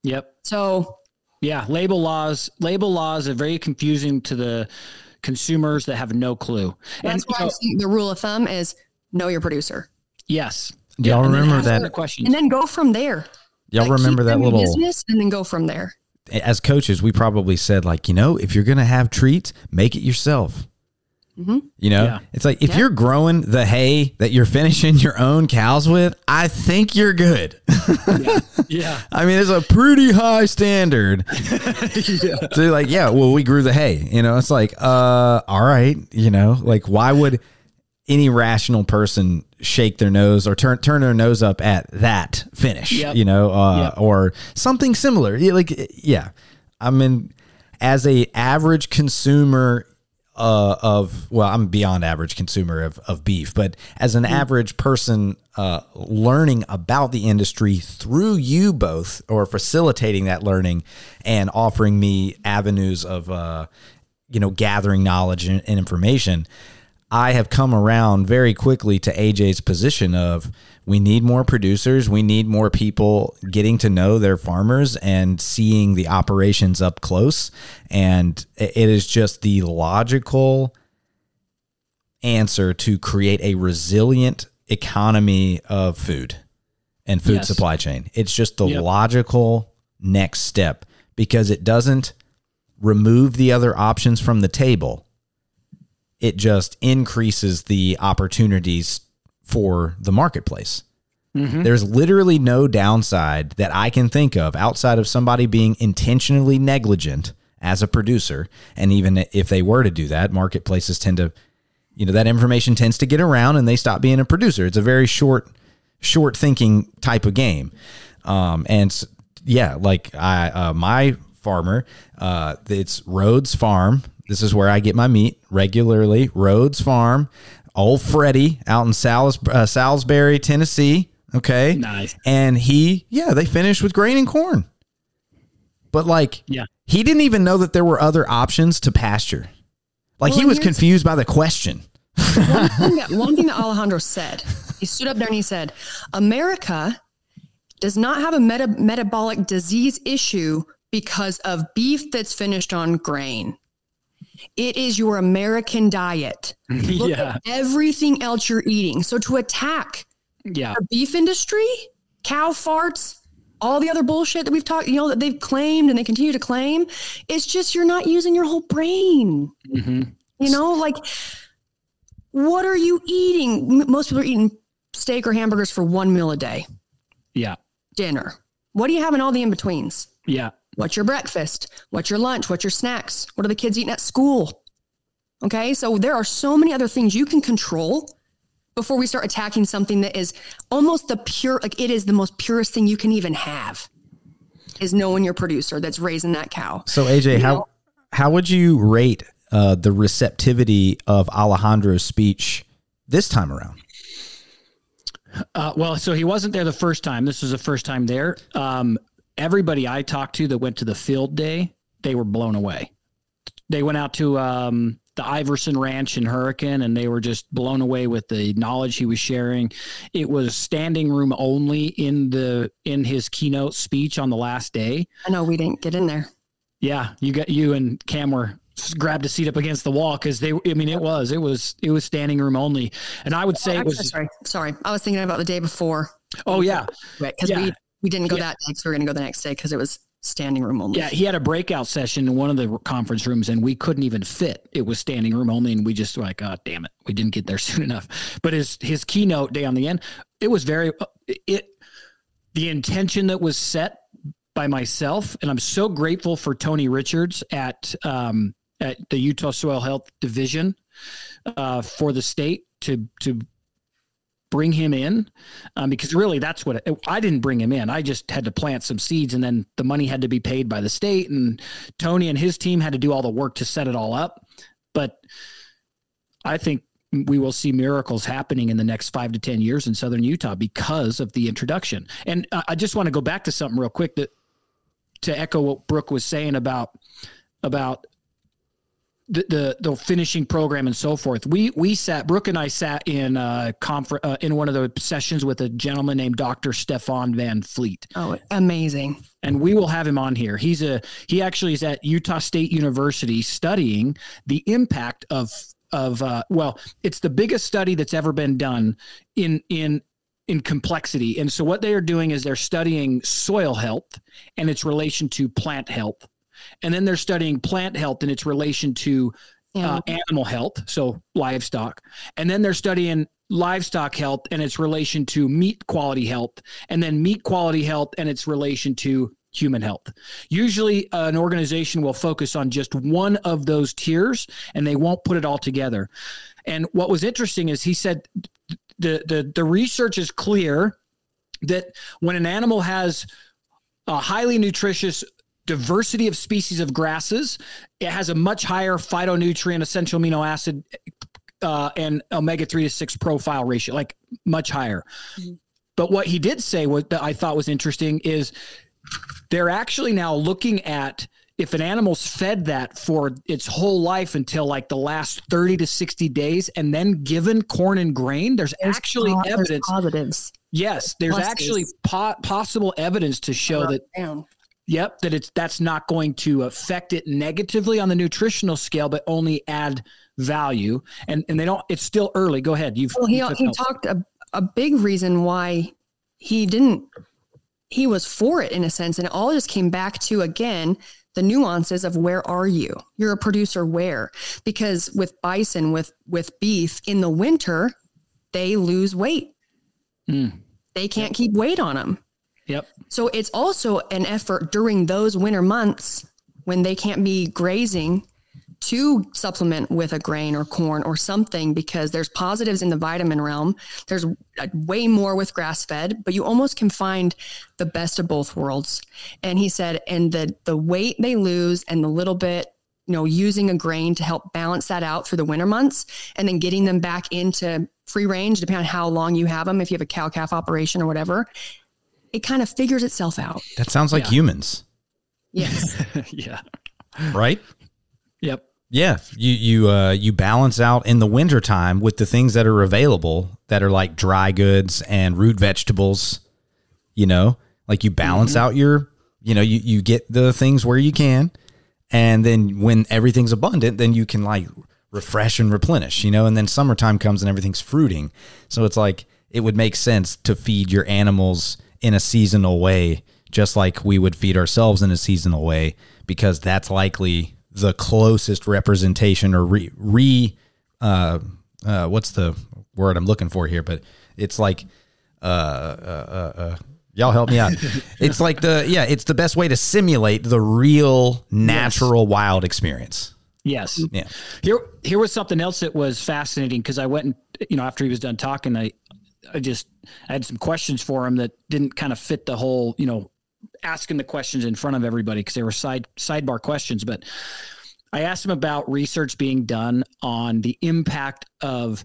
S3: Yep.
S4: So
S3: Yeah. Label laws. Label laws are very confusing to the consumers that have no clue. And
S4: that's why
S3: you know,
S4: the rule of thumb is know your producer.
S3: yes.
S2: Do y'all
S3: and then
S2: remember that-
S3: question.
S4: And then go from there.
S2: Y'all
S4: Like,
S2: remember
S4: keep
S2: that little
S4: business and then go from there.
S2: as coaches, we probably said like, you know, if you're gonna have treats, make it yourself.
S4: Mhm.
S2: You know,
S3: Yeah.
S2: it's like if
S4: Yeah.
S2: you're growing the hay that you're finishing your own cows with, I think you're good.
S3: yeah.
S2: I mean, it's a pretty high standard. To like, yeah, well, we grew the hay. You know, it's like, uh, all right, you know, like why would any rational person shake their nose or turn turn their nose up at that finish?
S3: Yep.
S2: You know, uh,
S3: Yep.
S2: or something similar. Yeah, Like, yeah, I mean, as a average consumer uh, of well, I'm beyond average consumer of, of beef, but as an average person uh, learning about the industry through you both, or facilitating that learning and offering me avenues of uh, you know gathering knowledge and, and information, I have come around very quickly to AJ's position of we need more producers, we need more people getting to know their farmers and seeing the operations up close. And it is just the logical answer to create a resilient economy of food and food
S3: Yes.
S2: supply chain. It's just the
S3: Yep.
S2: logical next step because it doesn't remove the other options from the table it just increases the opportunities for the marketplace. There's literally no downside that I can think of outside of somebody being intentionally negligent as a producer. And even if they were to do that, marketplaces tend to, you know, that information tends to get around and they stop being a producer. It's a very short, short thinking type of game. Um, and yeah, like I, uh, my farmer, uh, it's Rhodes Farm. This is where I get my meat regularly. Rhodes Farm, old Freddie out in Salis, uh, Salisbury, Tennessee. Okay.
S3: Nice.
S2: And he, yeah, they finished with grain and corn. But like,
S3: Yeah.
S2: he didn't even know that there were other options to pasture. Like
S4: Well,
S2: he was confused by the question.
S4: one, thing that, one thing that Alejandro said, he stood up there and he said, America does not have a meta- metabolic disease issue because of beef that's finished on grain. It is your American diet. Look
S3: yeah.
S4: at everything else you're eating. So to attack
S3: Yeah.
S4: the beef industry, cow farts, all the other bullshit that we've talked, you know, that they've claimed and they continue to claim, it's just you're not using your whole brain.
S3: hmm
S4: You know, like what are you eating? Most people are eating steak or hamburgers for one meal a day,
S3: Yeah.
S4: dinner. What do you have in all the in betweens?
S3: Yeah.
S4: What's your breakfast? What's your lunch? What's your snacks? What are the kids eating at school? Okay, so there are so many other things you can control before we start attacking something that is almost the pure, like it is the most purest thing you can even have. Is knowing your producer that's raising that cow.
S2: So AJ,
S4: You
S2: how
S4: know?
S2: how would you rate uh, the receptivity of Alejandro's speech this time around?
S3: Uh, well, so he wasn't there the first time. This was the first time there. Um, everybody I talked to that went to the field day, they were blown away. They went out to um, the Iverson Ranch in Hurricane, and they were just blown away with the knowledge he was sharing. It was standing room only in the in his keynote speech on the last day.
S4: I know we didn't get in there.
S3: Yeah, you got you and Cam were grabbed a seat up against the wall because they. I mean, it was it was it was standing room only, and I would say it
S4: Actually,
S3: was.
S4: sorry, sorry. I was thinking about the day before.
S3: Oh yeah,
S4: Right. Because
S3: Yeah.
S4: we, we didn't go
S3: Yeah.
S4: that day because we were going to go the next day because it was standing room only.
S3: Yeah, he had a breakout session in one of the conference rooms, and we couldn't even fit. It was standing room only, and we just were like, oh, damn it, we didn't get there soon enough. But his his keynote day on the end, it was very uh, it. The intention that was set by myself, and I'm so grateful for Tony Richards at um, at the Utah Soil Health Division uh, for the state to to bring him in um, because really that's what it, I didn't bring him in. I just had to plant some seeds and then the money had to be paid by the state and Tony and his team had to do all the work to set it all up. But I think we will see miracles happening in the next five to 10 years in Southern Utah because of the introduction. And I just want to go back to something real quick that to echo what Brooke was saying about, about the, the the finishing program and so forth. We we sat Brooke and I sat in a confer- uh, in one of the sessions with a gentleman named Dr. Stephan van Vliet,
S4: Oh, amazing.
S3: and we will have him on here. He's a he actually is at Utah State University studying the impact of of uh, well, it's the biggest study that's ever been done in in in complexity. And so what they are doing is they're studying soil health and its relation to plant health. And then they're studying plant health and its relation to uh, animal health, so livestock. And then they're studying livestock health and its relation to meat quality health, and then meat quality health and its relation to human health. Usually, uh, an organization will focus on just one of those tiers and they won't put it all together. And what was interesting is he said the the the research is clear that when an animal has a highly nutritious diversity of species of grasses. It has a much higher phytonutrient, essential amino acid, uh, and omega three to six profile ratio, like much higher. But what he did say, what that I thought was interesting, is they're actually now looking at if an animal's fed that for its whole life until like the last 30 to 60 days and then given corn and grain there's, actually
S4: po- there's
S3: evidence
S4: positives.
S3: yes there's
S4: pluses.
S3: actually po- possible evidence to show that
S4: Down.
S3: Yep, that it's that's not going to affect it negatively on the nutritional scale, but only add value. And and they don't. It's still early. Go ahead. You've
S4: Well, he,
S3: you
S4: he talked a, a big reason why he didn't, he was for it in a sense. And it all just came back to, again, the nuances of where are you? You're a producer where? Because with bison, with, with beef in the winter, they lose weight.
S3: Mm.
S4: They can't keep weight on them.
S3: Yep.
S4: So it's also an effort during those winter months when they can't be grazing to supplement with a grain or corn or something because there's positives in the vitamin realm. There's way more with grass fed, but you almost can find the best of both worlds. And he said, and the the weight they lose and the little bit, you know, using a grain to help balance that out through the winter months and then getting them back into free range, depending on how long you have them, if you have a cow calf operation or whatever, it kind of figures itself out.
S2: That sounds like
S3: Yeah.
S2: humans,
S4: Yes.
S3: yeah.
S2: right?
S3: Yep.
S2: Yeah, you you uh, you balance out in the wintertime with the things that are available that are like dry goods and root vegetables. You know, like you balance out your, you know, you you get the things where you can, and then when everything's abundant, then you can like refresh and replenish. You know, and then summertime comes and everything's fruiting. So it's like it would make sense to feed your animals in a seasonal way, just like we would feed ourselves in a seasonal way, because that's likely the closest representation or re, re uh, uh, what's the word I'm looking for here? But it's like, uh, uh, uh, uh, y'all help me out. it's like the, yeah, it's the best way to simulate the real natural wild experience.
S3: Yes.
S2: Yeah.
S3: Here, here was something else that was fascinating because I went and you know after he was done talking, I, I just I had some questions for him that didn't kind of fit the whole you know asking the questions in front of everybody because they were side sidebar questions. But I asked him about research being done on the impact of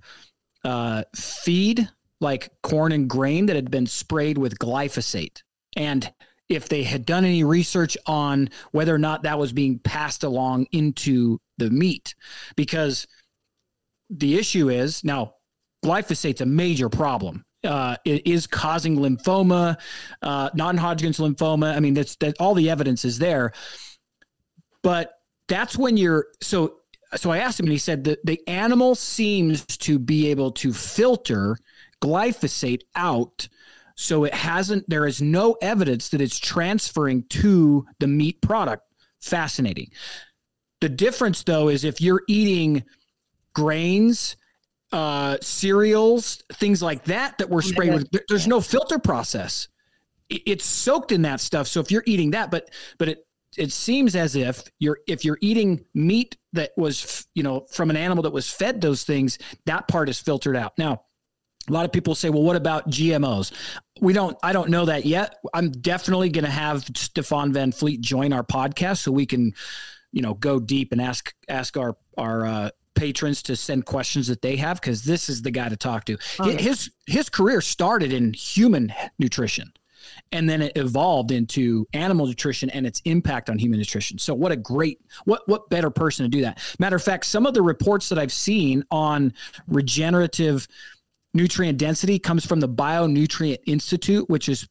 S3: uh, feed like corn and grain that had been sprayed with glyphosate and if they had done any research on whether or not that was being passed along into the meat because the issue is now glyphosate's a major problem. Uh, it is causing lymphoma uh, non-hodgkin's lymphoma. I mean that's that all the evidence is there. But that's when you're so so i asked him and he said that the animal seems to be able to filter glyphosate out so it hasn't there is no evidence that it's transferring to the meat product. Fascinating. The difference though is if you're eating grains uh cereals things like that that were sprayed with there's no filter process. It's soaked in that stuff so if you're eating that but but it it seems as if you're if you're eating meat that was you know from an animal that was fed those things that part is filtered out. Now a lot of people say well what about gmos we don't i don't know that yet. I'm definitely going to have Stephan van Vliet join our podcast so we can you know go deep and ask ask our our uh, patrons to send questions that they have because this is the guy to talk to Hi- his his career started in human nutrition and then it evolved into animal nutrition and its impact on human nutrition. So what a great what what better person to do that. Matter of fact, some of the reports that I've seen on regenerative nutrient density comes from the Bionutrient Institute, which is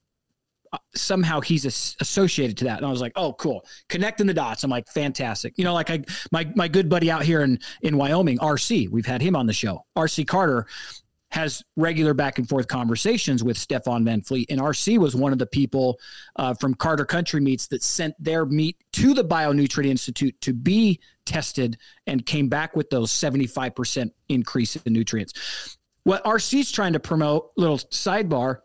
S3: somehow he's associated to that. And I was like, oh, cool. Connecting the dots. I'm like, fantastic. You know, like I my my good buddy out here in in Wyoming, RC, we've had him on the show. RC Carter has regular back and forth conversations with Stephan van Vliet. And RC was one of the people uh, from Carter Country Meats that sent their meat to the Bionutrient Institute to be tested and came back with those 75% increase in nutrients. What RC's trying to promote, little sidebar,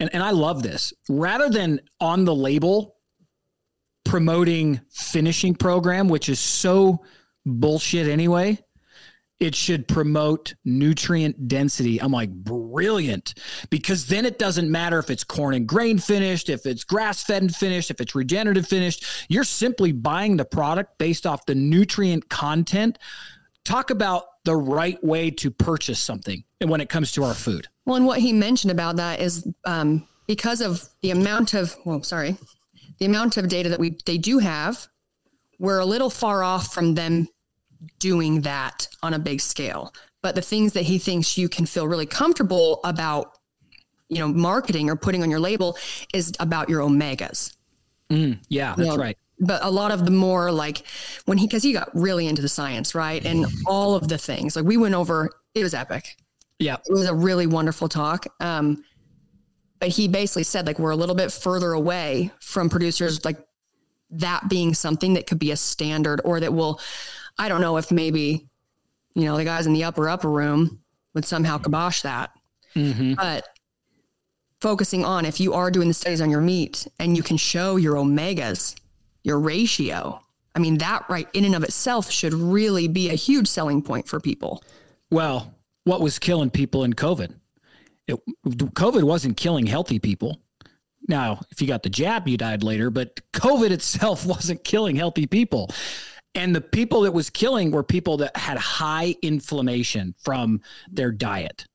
S3: and, and I love this, rather than on the label promoting finishing program, which is so bullshit anyway it should promote nutrient density. I'm like, brilliant. Because then it doesn't matter if it's corn and grain finished, if it's grass fed and finished, if it's regenerative finished. You're simply buying the product based off the nutrient content. Talk about the right way to purchase something when it comes to our food.
S4: Well, and what he mentioned about that is um, because of the amount of, well, sorry, the amount of data that we they do have, we're a little far off from them doing that on a big scale. But the things that he thinks you can feel really comfortable about, you know, marketing or putting on your label is about your omegas.
S3: Mm, yeah, that's
S4: Yeah.
S3: right.
S4: But a lot of the more like when he, because he got really into the science, right? And all of the things like we went over, it was epic.
S3: Yeah.
S4: It was a really wonderful talk. Um, but he basically said like we're a little bit further away from producers like that being something that could be a standard or that will, I don't know if maybe, you know, the guys in the upper upper room would somehow kibosh that. But focusing on if you are doing the studies on your meat and you can show your omegas, your ratio, I mean, that right in and of itself should really be a huge selling point for people.
S3: Well, what was killing people in COVID? It, COVID wasn't killing healthy people. Now, if you got the jab, you died later, but COVID itself wasn't killing healthy people. And the people that was killing were people that had high inflammation from their diet.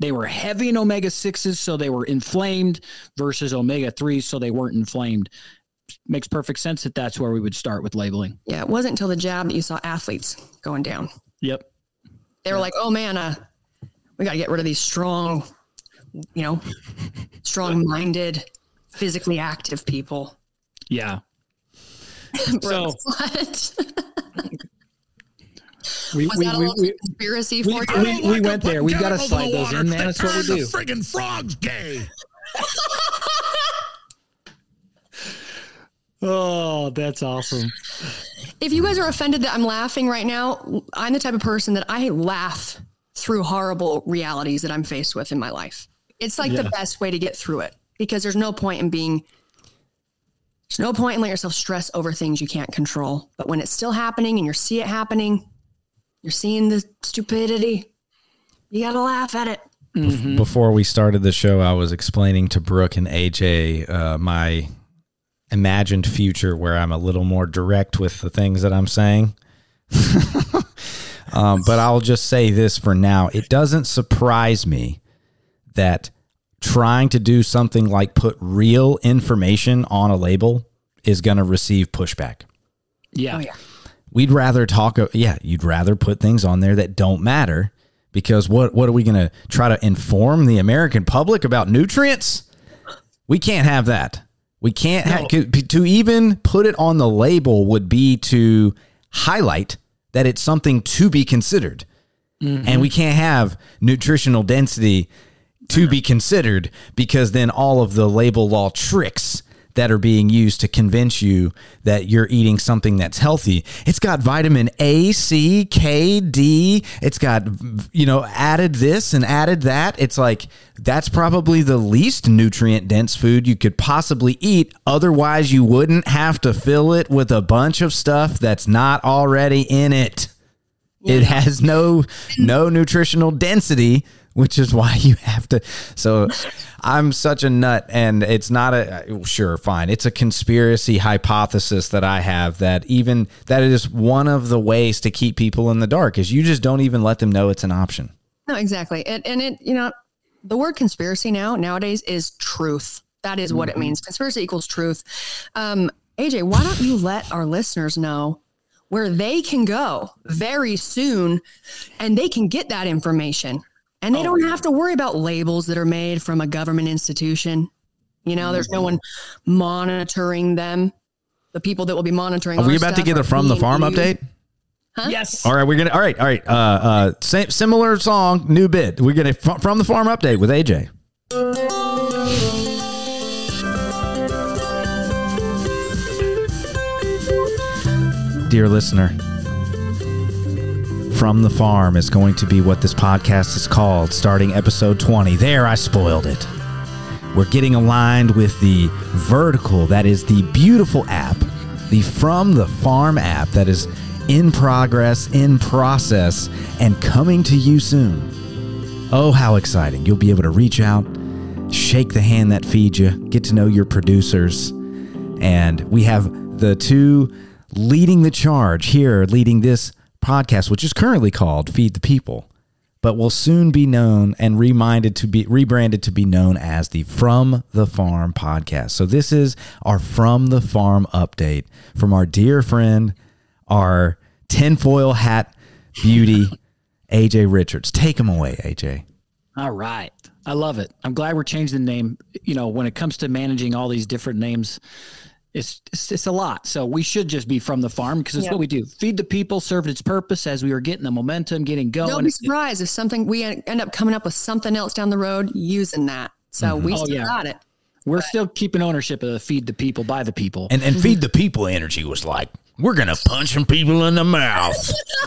S3: They were heavy in omega 6s, so they were inflamed, versus omega 3s, so they weren't inflamed. Makes perfect sense that that's where we would start with labeling.
S4: Yeah, it wasn't until the jab that you saw athletes going down.
S3: Yep.
S4: They were like, "Oh man, uh, we got to get rid of these strong, you know, strong-minded, physically active people."
S3: Yeah. So
S4: what?
S3: we,
S4: Was
S3: we,
S4: that a
S3: we,
S4: little
S3: we,
S4: conspiracy
S3: we,
S4: for you?
S3: we, we went there. We've got to slide those in, man. That's what we do.
S1: friggin' frogs gay.
S3: Oh, that's awesome.
S4: if you guys are offended that I'm laughing right now, I'm the type of person that I laugh through horrible realities that I'm faced with in my life. It's like the best way to get through it because there's no point in being there's no point in letting yourself stress over things you can't control. But when it's still happening and you see it happening, you're seeing the stupidity. You gotta laugh at it.
S2: Before we started the show, I was explaining to Brooke and AJ uh, my imagined future where I'm a little more direct with the things that I'm saying. um, but I'll just say this for now. It doesn't surprise me that trying to do something like put real information on a label is going to receive pushback.
S3: Yeah.
S4: Oh yeah.
S2: We'd rather talk. Yeah, you'd rather put things on there that don't matter because what what are we going to try to inform the American public about nutrients? We can't have that. We can't have to even put it on the label would be to highlight that it's something to be considered. Mm-hmm. And we can't have nutritional density to be considered because then all of the label law tricks that are being used to convince you that you're eating something that's healthy. It's got vitamin A, C, K, D. It's got, you know, added this and added that. It's like that's probably the least nutrient dense food you could possibly eat. Otherwise, you wouldn't have to fill it with a bunch of stuff that's not already in it. It has no no nutritional density, which is why you have to. So I'm such a nut, and it's not a sure fine. It's a conspiracy hypothesis that I have that even that is one of the ways to keep people in the dark is you just don't even let them know it's an option.
S4: No, exactly. And, and it, you know, the word conspiracy now nowadays is truth. That is what it means. Conspiracy equals truth. Um, AJ, why don't you let our listeners know where they can go very soon and they can get that information and they don't have to worry about labels that are made from a government institution. You know, there's no one monitoring them. The people that will be monitoring.
S2: Are we about to get
S4: are
S2: a from the farm
S4: being
S2: update?
S3: Yes.
S2: All right, we're gonna. All right, all right. Uh, uh, same similar song, new bit. We're gonna fr- from the farm update with AJ. Dear listener, from the farm is going to be what this podcast is called, starting episode twenty. There, I spoiled it. We're getting aligned with the vertical, that is the beautiful app, the From the Farm app that is in progress, in process, and coming to you soon. Oh, how exciting! You'll be able to reach out, shake the hand that feeds you, get to know your producers, and we have the two leading the charge here, leading this podcast, which is currently called Feed the People but will soon be known and reminded to be rebranded to be known as the From the Farm podcast. So this is our From the Farm update from our dear friend, our tinfoil hat beauty, AJ Richards. Take him away, AJ.
S3: All right. I love it. I'm glad we're changing the name. You know, when it comes to managing all these different names, it's it's, it's a lot. So we should just be from the farm because it's
S4: Yeah.
S3: what we do. Feed the people served its purpose as we were getting the momentum, getting going.
S4: Don't be surprised if something we end up coming up with something else down the road using that. So mm-hmm. we
S3: Oh,
S4: still
S3: yeah.
S4: got it.
S3: We're still keeping ownership of the feed the people by the people.
S2: And and feed the people energy was like, we're gonna punch some people in the mouth.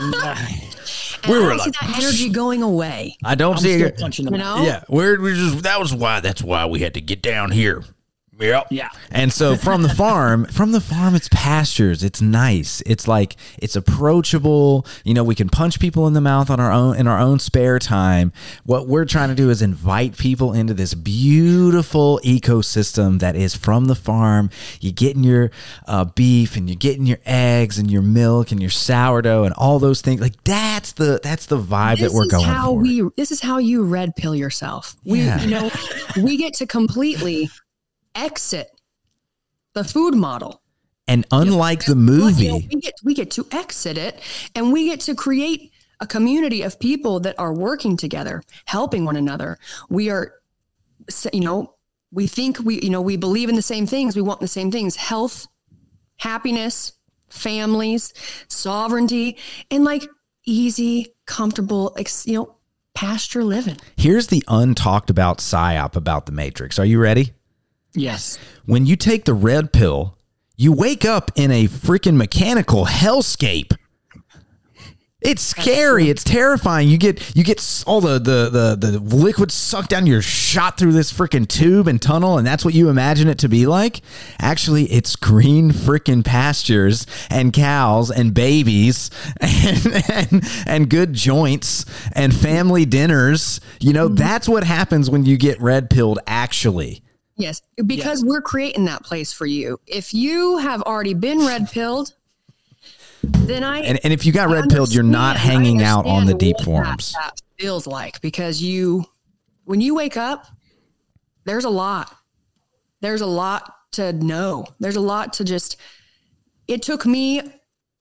S4: And
S2: We
S4: I
S2: were
S4: don't see
S2: like-
S4: that energy going away.
S2: I don't
S3: I'm
S2: see
S3: still
S2: it.
S3: punching them.
S4: You
S3: out.
S4: know?
S2: Yeah, we're, we're just that was why that's why we had to get down here. Yep.
S3: Yeah.
S2: And so from the farm, from the farm, it's pastures. It's nice. It's like it's approachable. You know, we can punch people in the mouth on our own in our own spare time. What we're trying to do is invite people into this beautiful ecosystem that is from the farm. You're getting your uh, beef and you're getting your eggs and your milk and your sourdough and all those things. Like that's the that's the vibe
S4: This
S2: that we're
S4: is
S2: going
S4: how
S2: for.
S4: we. This is how you red pill yourself. We,
S2: Yeah.
S4: you know, we get to completely exit the food model.
S2: and unlike the
S4: But, you know,
S2: movie,
S4: we get we get to exit it, and we get to create a community of people that are working together, helping one another. We are, you know, we think we, you know, we believe in the same things. We want the same things: health, happiness, families, sovereignty, and like easy, comfortable, ex- you know, pasture living.
S2: here's the untalked about psyop about the Matrix. Are you ready?
S3: Yes.
S2: When you take the red pill, you wake up in a freaking mechanical hellscape. It's scary. It's terrifying. You get you get all the the the the liquid sucked down. You're shot through this freaking tube and tunnel, and that's what you imagine it to be like. Actually, it's green freaking pastures and cows and babies and and, and good joints and family dinners. You know mm-hmm. that's what happens when you get red pilled. Actually,
S4: Yes, because we're creating that place for you. If you have already been red pilled, then I
S2: and and if you got red pilled, you're not hanging out on the deep forms.
S4: That, that feels like because you, when you wake up, there's a lot. There's a lot to know. There's a lot to just. It took me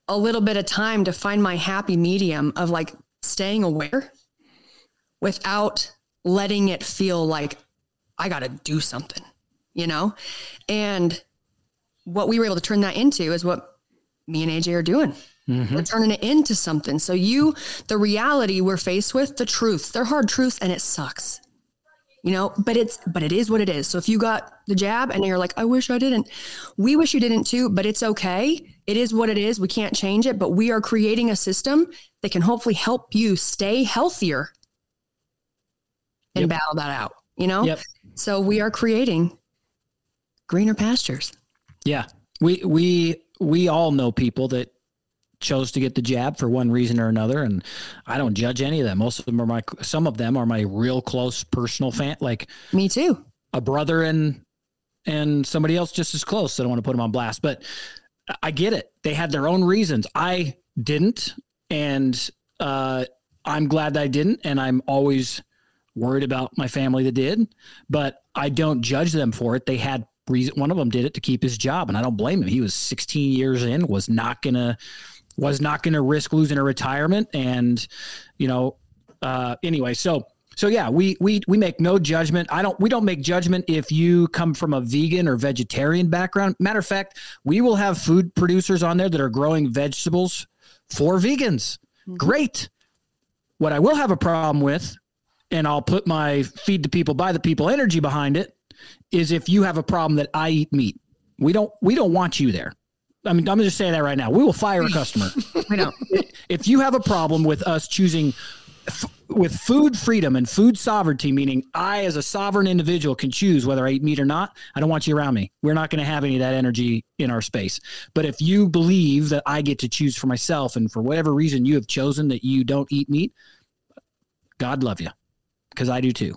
S4: a little bit of time to find my happy medium of like staying aware without letting it feel like I got to do something, you know? And what we were able to turn that into is what me and AJ are doing. Mm-hmm. We're turning it into something. So you, the reality we're faced with, the truths, they're hard truths and it sucks. You know, but it's but it is what it is. So if you got the jab and you're like, I wish I didn't, we wish you didn't too, but it's okay. It is what it is. We can't change it, but we are creating a system that can hopefully help you stay healthier and
S3: Yep.
S4: battle that out. You know?
S3: Yep.
S4: So we are creating greener pastures.
S3: Yeah. We we we all know people that chose to get the jab for one reason or another and I don't judge any of them. Most of them are my some of them are my real close personal fan like
S4: Me too.
S3: a brother and and somebody else just as close. So I don't want to put them on blast, but I get it. They had their own reasons. I didn't, and uh, I'm glad that I didn't. And I'm always worried about my family that did, but I don't judge them for it. They had reason. One of them did it to keep his job, and I don't blame him. He was 16 years in, was not gonna was not gonna risk losing a retirement, and you know, uh, anyway, so so yeah, we we we make no judgment. I don't we don't make judgment if you come from a vegan or vegetarian background. Matter of fact, we will have food producers on there that are growing vegetables for vegans. Great. What I will have a problem with, and I'll put my feed the people by the people energy behind it, is if you have a problem that I eat meat. We don't we don't want you there. I mean, I'm just saying that right now. We will fire a customer
S4: I know.
S3: if you have a problem with us choosing f- with food freedom and food sovereignty, meaning I, as a sovereign individual, can choose whether I eat meat or not, I don't want you around me. We're not going to have any of that energy in our space. But if you believe that I get to choose for myself, and for whatever reason you have chosen that you don't eat meat, God love you, because I do too.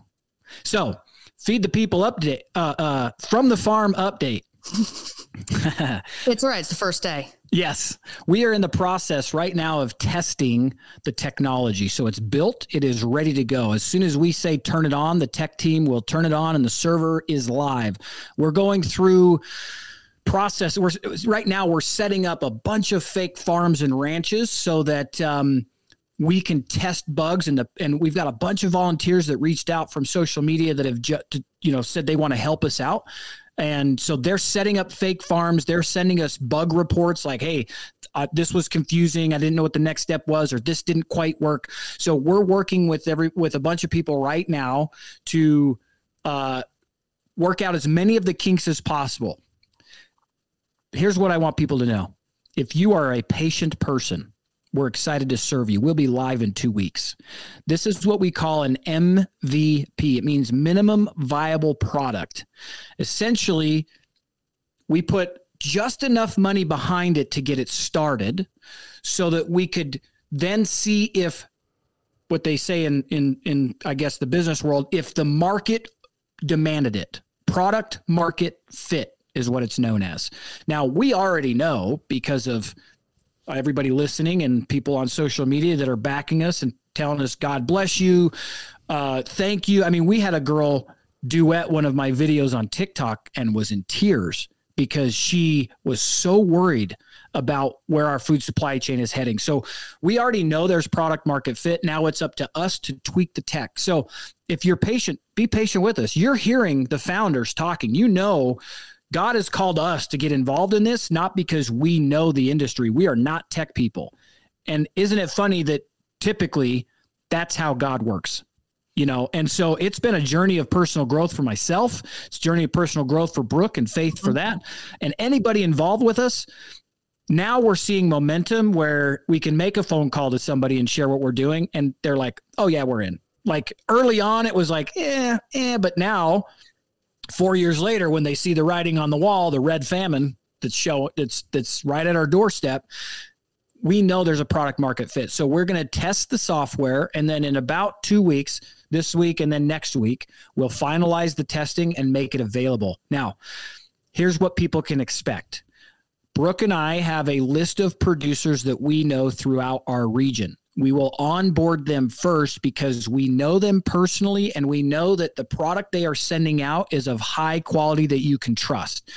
S3: So, feed the people update uh, uh, from the farm update.
S4: It's all right. It's the first day.
S3: Yes, we are in the process right now of testing the technology. So it's built, it is ready to go. As soon as we say turn it on, the tech team will turn it on and the server is live. We're going through process we're right now we're setting up a bunch of fake farms and ranches so that um, we can test bugs and the and we've got a bunch of volunteers that reached out from social media that have just you know said they want to help us out and so they're setting up fake farms they're sending us bug reports like hey uh, this was confusing i didn't know what the next step was or this didn't quite work so we're working with every with a bunch of people right now to uh work out as many of the kinks as possible. Here's what I want people to know. If you are a patient person, we're excited to serve you. We'll be live in two weeks. This is what we call an MVP. It means minimum viable product. Essentially, we put just enough money behind it to get it started so that we could then see if what they say in in in I guess the business world if the market demanded it. Product market fit is what it's known as. Now, we already know because of everybody listening and people on social media that are backing us and telling us God bless you. Uh, thank you. I mean, we had a girl duet one of my videos on TikTok and was in tears because she was so worried about where our food supply chain is heading. So we already know there's product market fit. Now it's up to us to tweak the tech. So if you're patient, be patient with us. You're hearing the founders talking. You know, God has called us to get involved in this, not because we know the industry. We are not tech people. And isn't it funny that typically that's how God works? you know and so it's been a journey of personal growth for myself it's a journey of personal growth for brooke and faith for that and anybody involved with us now we're seeing momentum where we can make a phone call to somebody and share what we're doing and they're like oh yeah we're in like early on it was like eh eh but now four years later when they see the writing on the wall the red famine that's show that's that's right at our doorstep we know there's a product market fit. So we're going to test the software. And then in about two weeks, this week and then next week, we'll finalize the testing and make it available. Now, here's what people can expect Brooke and I have a list of producers that we know throughout our region. We will onboard them first because we know them personally and we know that the product they are sending out is of high quality that you can trust.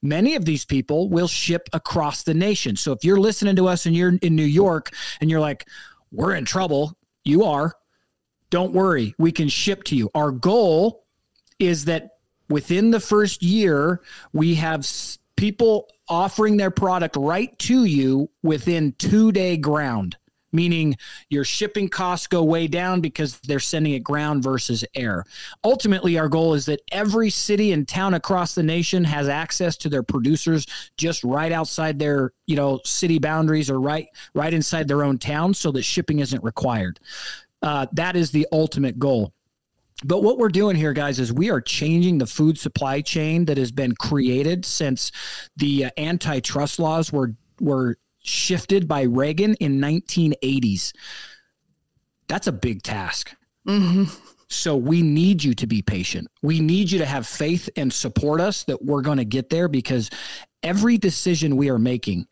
S3: Many of these people will ship across the nation. So if you're listening to us and you're in New York and you're like, we're in trouble, you are. Don't worry, we can ship to you. Our goal is that within the first year, we have people offering their product right to you within two day ground meaning your shipping costs go way down because they're sending it ground versus air. Ultimately, our goal is that every city and town across the nation has access to their producers just right outside their, you know, city boundaries or right right inside their own town so that shipping isn't required. Uh, that is the ultimate goal. But what we're doing here, guys, is we are changing the food supply chain that has been created since the uh, antitrust laws were were shifted by Reagan in 1980s. That's a big task. Mm-hmm. So we need you to be patient. We need you to have faith and support us that we're going to get there because every decision we are making,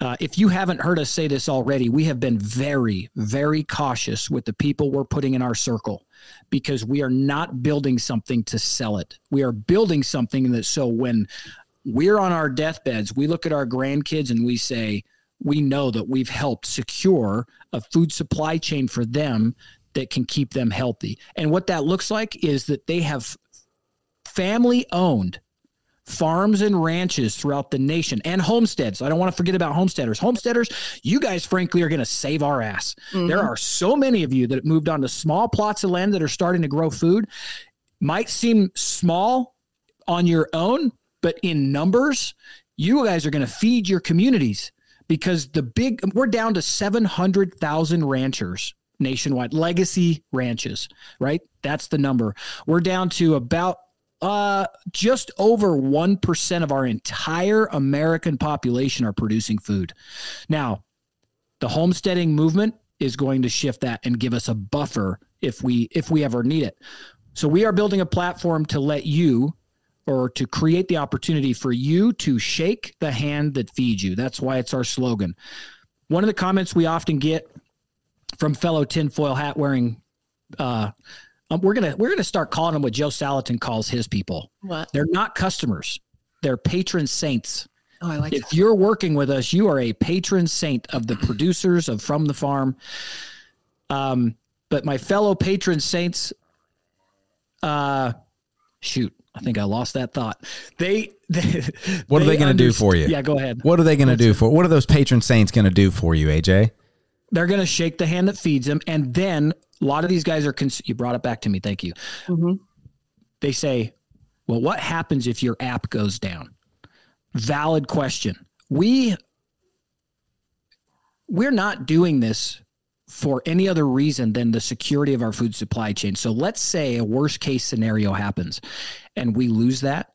S3: uh, if you haven't heard us say this already, we have been very, very cautious with the people we're putting in our circle because we are not building something to sell it. We are building something that so when we're on our deathbeds. We look at our grandkids and we say, we know that we've helped secure a food supply chain for them that can keep them healthy. And what that looks like is that they have family owned farms and ranches throughout the nation and homesteads. I don't want to forget about homesteaders. Homesteaders, you guys, frankly, are going to save our ass. Mm-hmm. There are so many of you that have moved on to small plots of land that are starting to grow food. Might seem small on your own, but in numbers, you guys are going to feed your communities because the big, we're down to 700,000 ranchers nationwide, legacy ranches, right? That's the number. We're down to about uh, just over 1% of our entire American population are producing food. Now, the homesteading movement is going to shift that and give us a buffer if we if we ever need it. So we are building a platform to let you or to create the opportunity for you to shake the hand that feeds you. That's why it's our slogan. One of the comments we often get from fellow tinfoil hat wearing, uh, um, we're gonna we're gonna start calling them what Joel Salatin calls his people.
S4: What?
S3: They're not customers; they're patron saints.
S4: Oh, I like.
S3: If
S4: that.
S3: you're working with us, you are a patron saint of the producers of From the Farm. Um, but my fellow patron saints, uh, shoot, I think I lost that thought. They, they
S2: what are they, going to do for you?
S3: Yeah, go ahead.
S2: What are they going to do for? What are those patron saints going to do for you, AJ?
S3: They're going to shake the hand that feeds them, and then a lot of these guys are. Cons- you brought it back to me. Thank you. Mm-hmm. They say, Well, what happens if your app goes down? Valid question. We we're not doing this for any other reason than the security of our food supply chain. So let's say a worst case scenario happens and we lose that,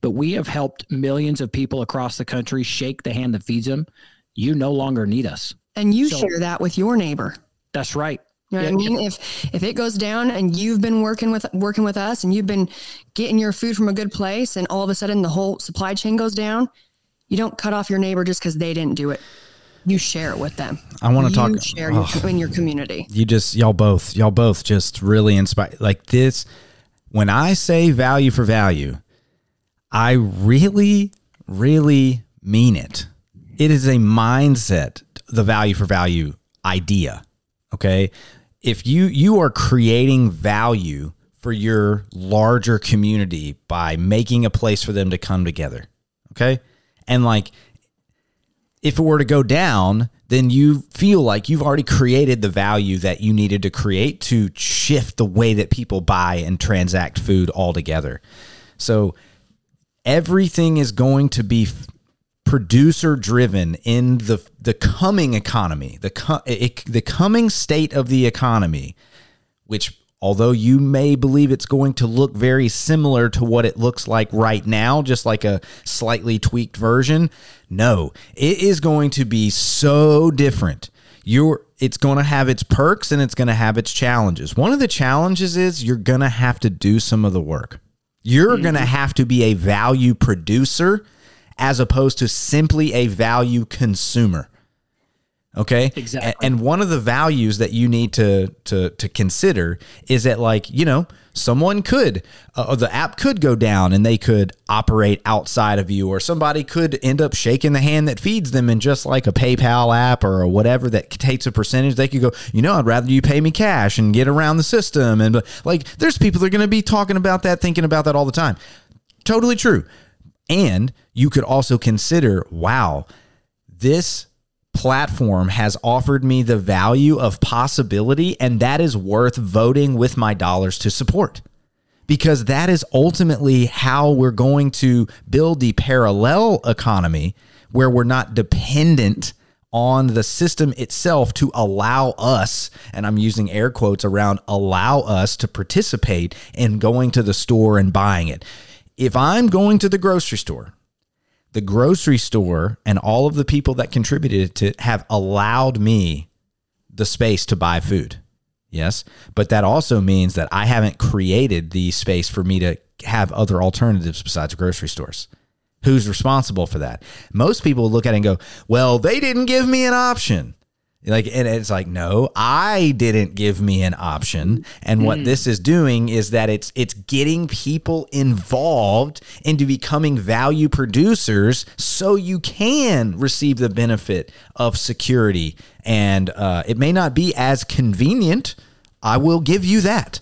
S3: but we have helped millions of people across the country shake the hand that feeds them. You no longer need us.
S4: And you
S3: So-
S4: share that with your neighbor.
S3: That's right.
S4: You know what I
S3: Yeah,
S4: mean? If if it goes down and you've been working with working with us and you've been getting your food from a good place and all of a sudden the whole supply chain goes down, you don't cut off your neighbor just because they didn't do it. You share it with them.
S2: I want to talk.
S4: share your, in your community.
S2: you just y'all both y'all both just really inspire like this when i say value for value i really really mean it it is a mindset the value for value idea okay if you you are creating value for your larger community by making a place for them to come together okay and like if it were to go down, then you feel like you've already created the value that you needed to create to shift the way that people buy and transact food altogether. So everything is going to be producer driven in the the coming economy, the co- it, the coming state of the economy, which although you may believe it's going to look very similar to what it looks like right now, just like a slightly tweaked version, no, it is going to be so different. You're it's going to have its perks and it's going to have its challenges. One of the challenges is you're going to have to do some of the work. You're mm-hmm. going to have to be a value producer as opposed to simply a value consumer. Okay.
S3: Exactly.
S2: And one of the values that you need to to to consider is that like you know someone could uh, the app could go down and they could operate outside of you or somebody could end up shaking the hand that feeds them and just like a PayPal app or whatever that takes a percentage they could go you know I'd rather you pay me cash and get around the system and like there's people that are going to be talking about that thinking about that all the time totally true and you could also consider wow this platform has offered me the value of possibility, and that is worth voting with my dollars to support. Because that is ultimately how we're going to build the parallel economy where we're not dependent on the system itself to allow us, and I'm using air quotes around allow us to participate in going to the store and buying it. If I'm going to the grocery store the grocery store and all of the people that contributed to have allowed me the space to buy food. Yes. But that also means that I haven't created the space for me to have other alternatives besides grocery stores. Who's responsible for that? Most people look at it and go, well, they didn't give me an option. Like, and it's like, no, I didn't give me an option. And what this is doing is that it's it's getting people involved into becoming value producers, so you can receive the benefit of security. And uh, it may not be as convenient. I will give you that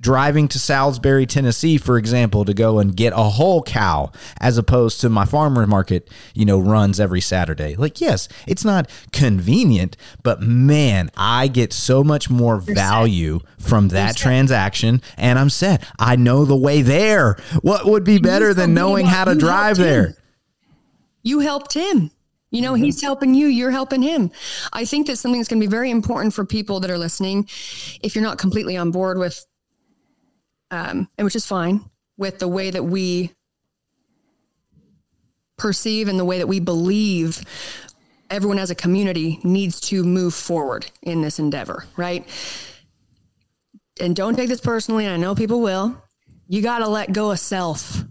S2: driving to Salisbury, Tennessee, for example, to go and get a whole cow as opposed to my farmer market, you know, runs every Saturday. Like, yes, it's not convenient, but man, I get so much more value from that transaction and I'm set. I know the way there. What would be better than knowing how to drive there?
S4: You helped him. You know, mm-hmm. he's helping you, you're helping him. I think that something that's going to be very important for people that are listening, if you're not completely on board with, um, and which is fine, with the way that we perceive and the way that we believe everyone as a community needs to move forward in this endeavor, right? And don't take this personally, and I know people will. You got to let go of self.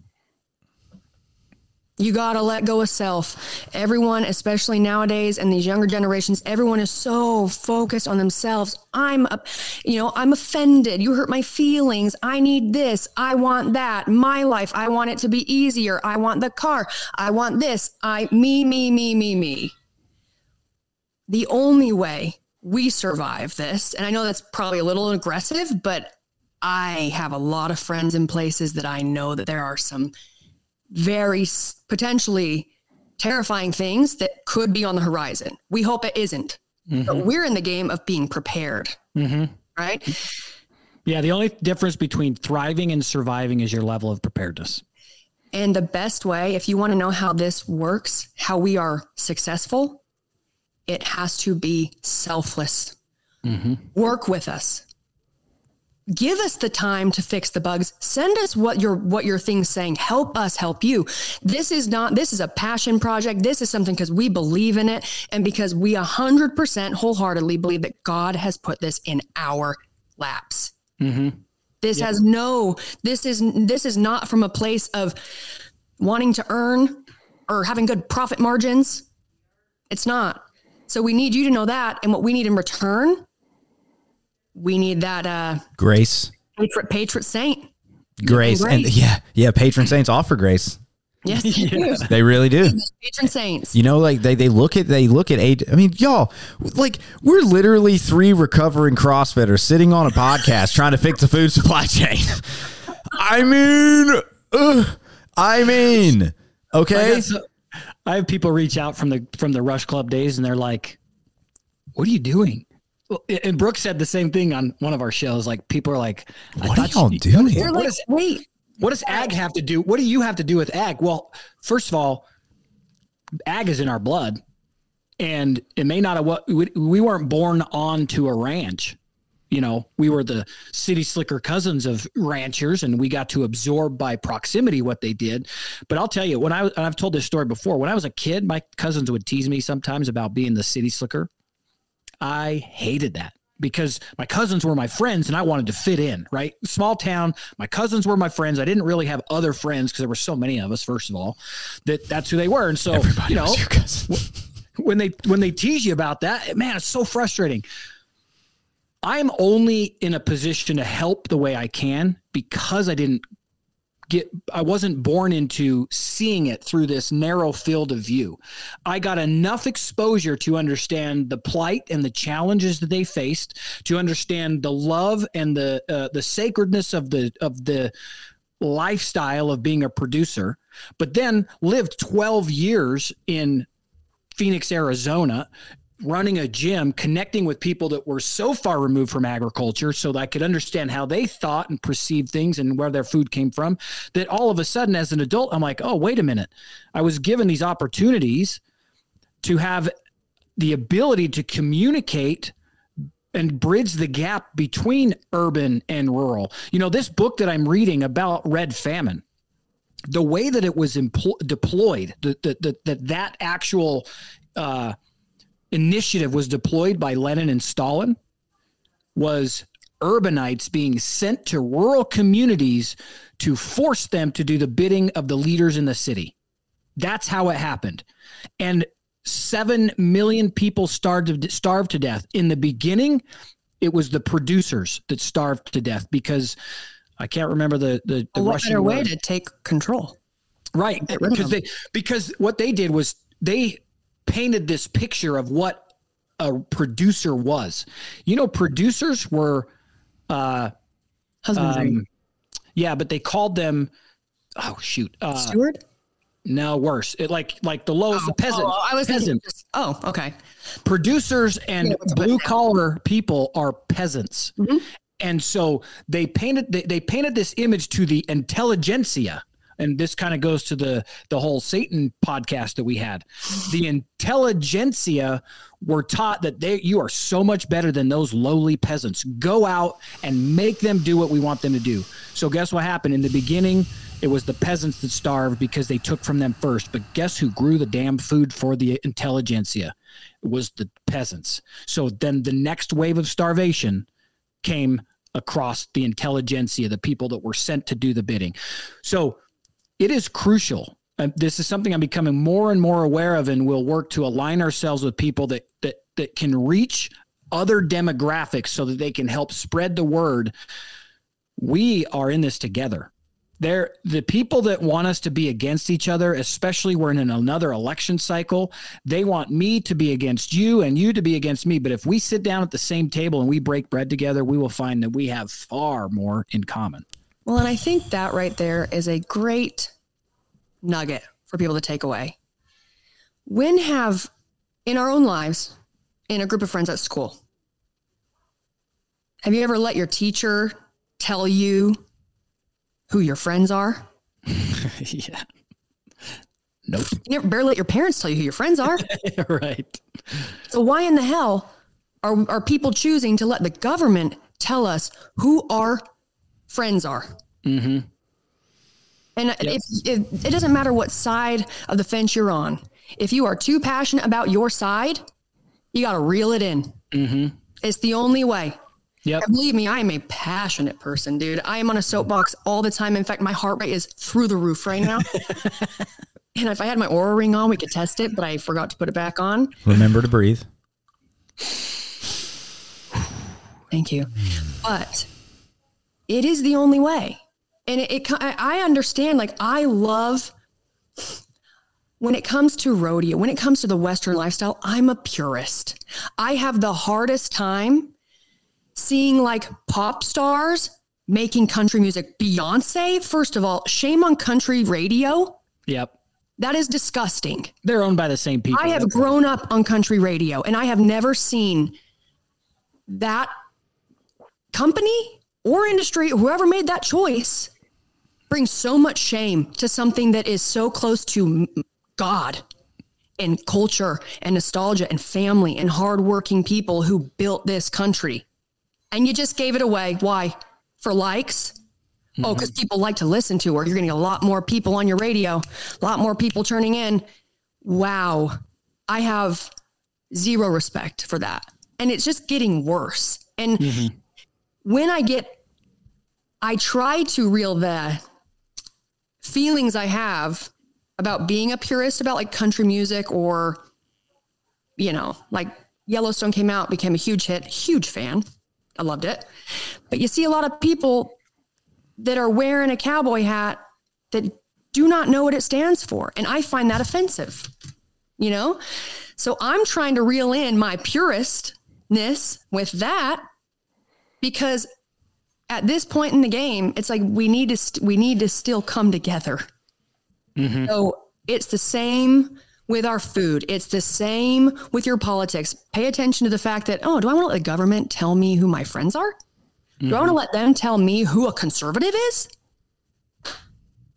S4: You got to let go of self. Everyone, especially nowadays and these younger generations, everyone is so focused on themselves. I'm, you know, I'm offended. You hurt my feelings. I need this. I want that. My life. I want it to be easier. I want the car. I want this. I, me, me, me, me, me. The only way we survive this, and I know that's probably a little aggressive, but I have a lot of friends in places that I know that there are some very potentially terrifying things that could be on the horizon. We hope it isn't. But we're in the game of being prepared,
S3: Mm-hmm.
S4: right?
S3: Yeah, the only difference between thriving and surviving is your level of preparedness.
S4: And the best way, if you want to know how this works, how we are successful, it has to be selfless. Work with us. Give us the time to fix the bugs. Send us what your what your thing's saying. Help us help you. This is not this is a passion project. This is something because we believe in it and because we 100% wholeheartedly believe that God has put this in our laps. Mm-hmm. This has no this is this is not from a place of wanting to earn or having good profit margins. It's not. So we need you to know that and what we need in return we need that uh
S2: Grace,
S4: patriot patriot saint.
S2: grace, and
S4: grace.
S2: yeah, yeah. Patron saints offer grace.
S4: Yes, they do.
S2: They really do.
S4: patron saints.
S2: You know, like they, they look at they look at age. I mean, y'all, like we're literally three recovering CrossFitters sitting on a podcast trying to fix the food supply chain. I mean, ugh, I mean, okay.
S3: got so- I have people reach out from the from the Rush Club days, and they're like, "What are you doing?" Well, And Brooke said the same thing on one of our shows. Like people are like, I
S2: What are y'all
S3: you-
S2: doing?
S3: What
S4: like,
S3: is-
S4: wait,
S3: What does ag have to do? What do you have to do with ag? Well, first of all, ag is in our blood, and it may not have what we, we weren't born onto a ranch. You know, we were the city slicker cousins of ranchers, and we got to absorb by proximity what they did. But I'll tell you, when I and I've told this story before, when I was a kid, my cousins would tease me sometimes about being the city slicker. I hated that because my cousins were my friends and I wanted to fit in, right? Small town, my cousins were my friends. I didn't really have other friends because there were so many of us, first of all, that that's who they were. And so,
S2: Everybody
S3: you know, when they when they tease you about that, man, it's so frustrating. I'm only in a position to help the way I can because I didn't get I wasn't born into seeing it through this narrow field of view. I got enough exposure to understand the plight and the challenges that they faced, to understand the love and the uh, the sacredness of the of the lifestyle of being a producer, but then lived 12 years in Phoenix, Arizona, running a gym, connecting with people that were so far removed from agriculture so that I could understand how they thought and perceived things and where their food came from. That all of a sudden, as an adult, I'm like, oh, wait a minute. I was given these opportunities to have the ability to communicate and bridge the gap between urban and rural. You know, this book that I'm reading about red famine, the way that it was deployed, that that, that actual uh, initiative was deployed by Lenin and Stalin, was urbanites being sent to rural communities to force them to do the bidding of the leaders in the city. That's how it happened, and seven million people starved starved to death. In the beginning, it was the producers that starved to death because I can't remember the the, the
S4: what
S3: Russian
S4: better way
S3: word.
S4: to take control?
S3: Right.
S4: Get rid of
S3: Because they because what they did was they painted this picture of what a producer was. You know, producers were uh
S4: Husbandry.
S3: um, yeah, but they called them oh shoot. Uh
S4: Steward?
S3: no worse. It like like the lowest the peasant.
S4: Oh, I was
S3: peasant.
S4: just- oh, okay.
S3: producers and
S4: Yeah, what's up with
S3: blue collar people are peasants and so they painted they, they painted this image to the intelligentsia and this kind of goes to the the whole satan podcast that we had. The intelligentsia were taught that they you are so much better than those lowly peasants. Go out and make them do what we want them to do. So guess what happened? In the beginning it was the peasants that starved because they took from them first. But guess who grew the damn food for the intelligentsia? It was the peasants. So then the next wave of starvation came across the intelligentsia, the people that were sent to do the bidding. So it is crucial. And this is something I'm becoming more and more aware of, and we'll work to align ourselves with people that that that can reach other demographics so that they can help spread the word. We are in this together. There, the people that want us to be against each other, especially we're in another election cycle, they want me to be against you and you to be against me. But if we sit down at the same table and we break bread together, we will find that we have far more in common.
S4: Well, and I think that right there is a great nugget for people to take away. When have, in our own lives, in a group of friends at school, have you ever let your teacher tell you who your friends are?
S3: yeah. Nope.
S4: You never barely let your parents tell you who your friends are.
S3: right.
S4: So why in the hell are are people choosing to let the government tell us who our friends are? Mm-hmm. And if, if it doesn't matter what side of the fence you're on, if you are too passionate about your side, you got to reel it in. Mm-hmm. It's the only way.
S3: Yep.
S4: And believe me, I am a passionate person, dude. I am on a soapbox all the time. In fact, my heart rate is through the roof right now. and if I had my Oura ring on, we could test it, but I forgot to put it back on.
S2: Remember to breathe.
S4: Thank you. But it is the only way. And it, it I I understand, like, I love when it comes to rodeo, when it comes to the Western lifestyle, I'm a purist. I have the hardest time seeing like pop stars making country music. Beyonce, first of all, shame on country radio.
S3: Yep.
S4: That is disgusting.
S3: They're owned by the same people.
S4: I have grown up on country radio and I have never seen that company or industry, whoever made that choice, bring so much shame to something that is so close to God and culture and nostalgia and family and hardworking people who built this country. And you just gave it away. Why? For likes? Oh, mm-hmm. because people like to listen to her. You're getting a lot more people on your radio, a lot more people turning in. Wow. I have zero respect for that. And it's just getting worse. And mm-hmm. When I get, I try to reel the feelings I have about being a purist about like country music or, you know, like Yellowstone came out, became a huge hit, huge fan. I loved it. But you see a lot of people that are wearing a cowboy hat that do not know what it stands for. And I find that offensive, you know? So I'm trying to reel in my puristness with that because at this point in the game, it's like we need to st- we need to still come together. Mm-hmm. So it's the same with our food. It's the same with your politics. Pay attention to the fact that oh, do I want to let the government tell me who my friends are? Do I want to mm-hmm. let them tell me who a conservative is?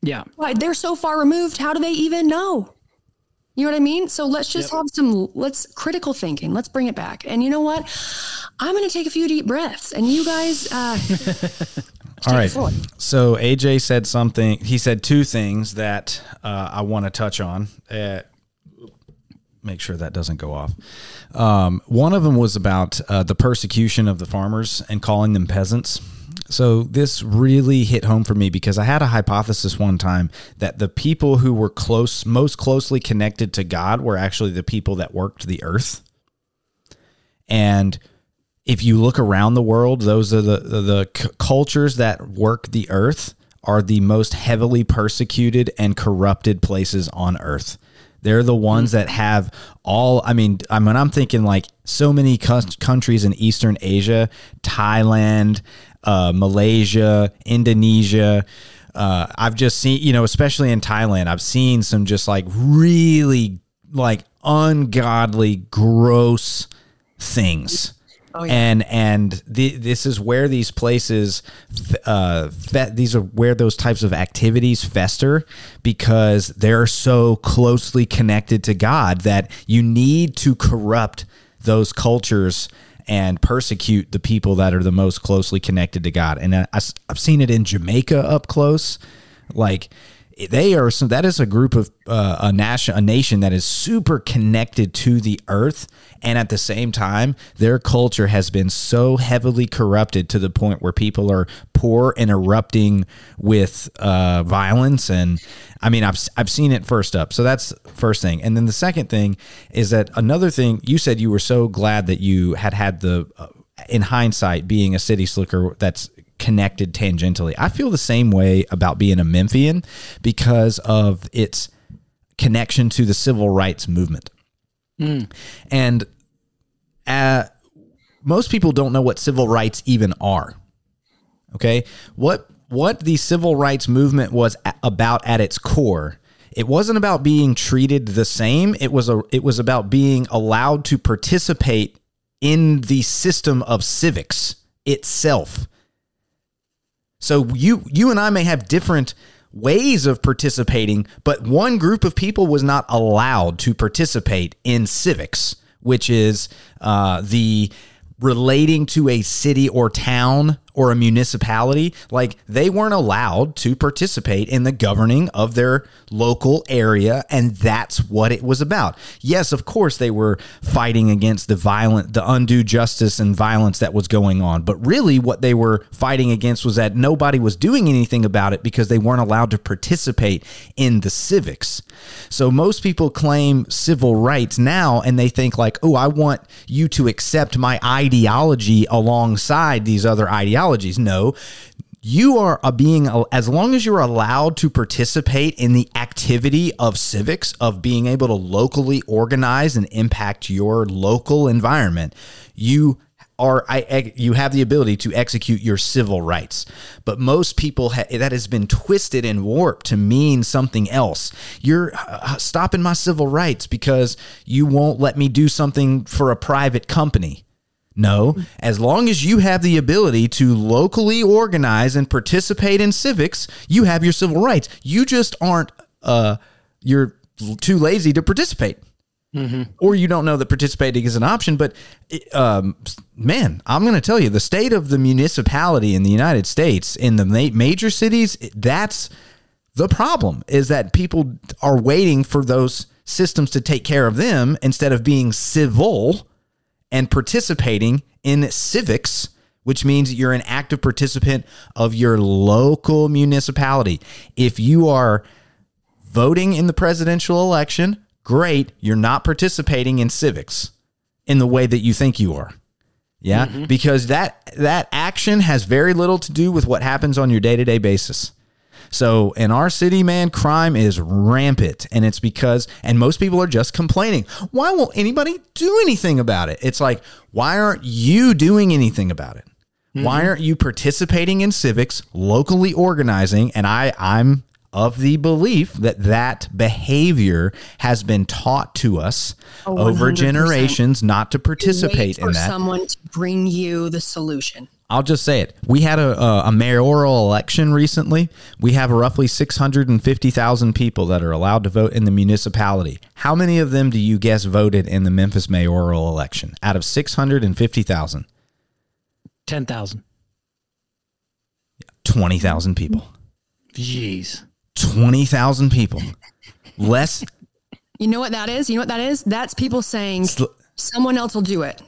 S3: Yeah.
S4: Why they're so far removed? How do they even know? You know what I mean? So let's just have some let's critical thinking. Let's bring it back. And you know what? I'm going to take a few deep breaths, and you guys. Uh,
S2: All right. So AJ said something. He said two things that uh, I want to touch on. Uh, make sure that doesn't go off. Um, one of them was about uh, the persecution of the farmers and calling them peasants. So this really hit home for me because I had a hypothesis one time that the people who were close, most closely connected to God, were actually the people that worked the earth. And if you look around the world, those are the the, the c- cultures that work the earth are the most heavily persecuted and corrupted places on earth. They're the ones that have all. I mean, I mean, I'm thinking like so many countries in Eastern Asia, Thailand, uh, Malaysia, Indonesia. Uh, I've just seen, you know, especially in Thailand, I've seen some just like really like ungodly, gross things. And and the, this is where these places, uh, fe- these are where those types of activities fester because they're so closely connected to God that you need to corrupt those cultures and persecute the people that are the most closely connected to God. And I, have seen it in Jamaica up close, like they are some that is a group of uh, a nation a nation that is super connected to the earth. And at the same time their culture has been so heavily corrupted to the point where people are poor and erupting with uh, violence. And i mean I've, I've seen it first up. So that's first thing. And then the second thing is that another thing you said you were so glad that you had had the uh, in hindsight being a city slicker that's connected tangentially. I feel the same way about being a Memphian because of its connection to the civil rights movement. And uh, most people don't know what civil rights even are. Okay, what what the civil rights movement was about at its core. It wasn't about being treated the same. It was a it was about being allowed to participate in the system of civics itself. So you you and I may have different ways of participating, but one group of people was not allowed to participate in civics, which is uh, the relating to a city or town or a municipality, like they weren't allowed to participate in the governing of their local area. And that's what it was about. Yes, of course, they were fighting against the violent, the undue justice and violence that was going on. But really, what they were fighting against was that nobody was doing anything about it because they weren't allowed to participate in the civics. So most people claim civil rights now and they think, like, oh, I want you to accept my ideology alongside these other ideologies ideologies. No, you are a being as long as you're allowed to participate in the activity of civics of being able to locally organize and impact your local environment you are I, you have the ability to execute your civil rights. But most people ha- that has been twisted and warped to mean something else. You're uh, stopping my civil rights because you won't let me do something for a private company no, as long as you have the ability to locally organize and participate in civics, you have your civil rights. You just aren't uh you're too lazy to participate. Mm-hmm. Or you don't know that participating is an option, but um, man, I'm going to tell you the state of the municipality in the United States, in the ma- major cities, that's the problem is that people are waiting for those systems to take care of them instead of being civil and participating in civics, which means you're an active participant of your local municipality. If you are voting in the presidential election, great, you're not participating in civics in the way that you think you are. Yeah, mm-hmm. because that that action has very little to do with what happens on your day-to-day basis. So in our city, man, crime is rampant. And it's because, and most people are just complaining. Why won't anybody do anything about it? It's like, why aren't you doing anything about it? Mm-hmm. Why aren't you participating in civics, locally organizing? And I, I'm of the belief that that behavior has been taught to us oh, over generations not to participate in that.
S4: Someone to bring you the solution.
S2: I'll just say it. We had a, a, mayoral election recently. We have roughly 650,000 people that are allowed to vote in the municipality. How many of them do you guess voted in the Memphis mayoral election out of 650,000?
S3: 10,000.
S2: 20,000 people.
S3: Jeez.
S2: 20,000 people. Less.
S4: You know what that is? You know what that is? That's people saying Sl- someone else will do it.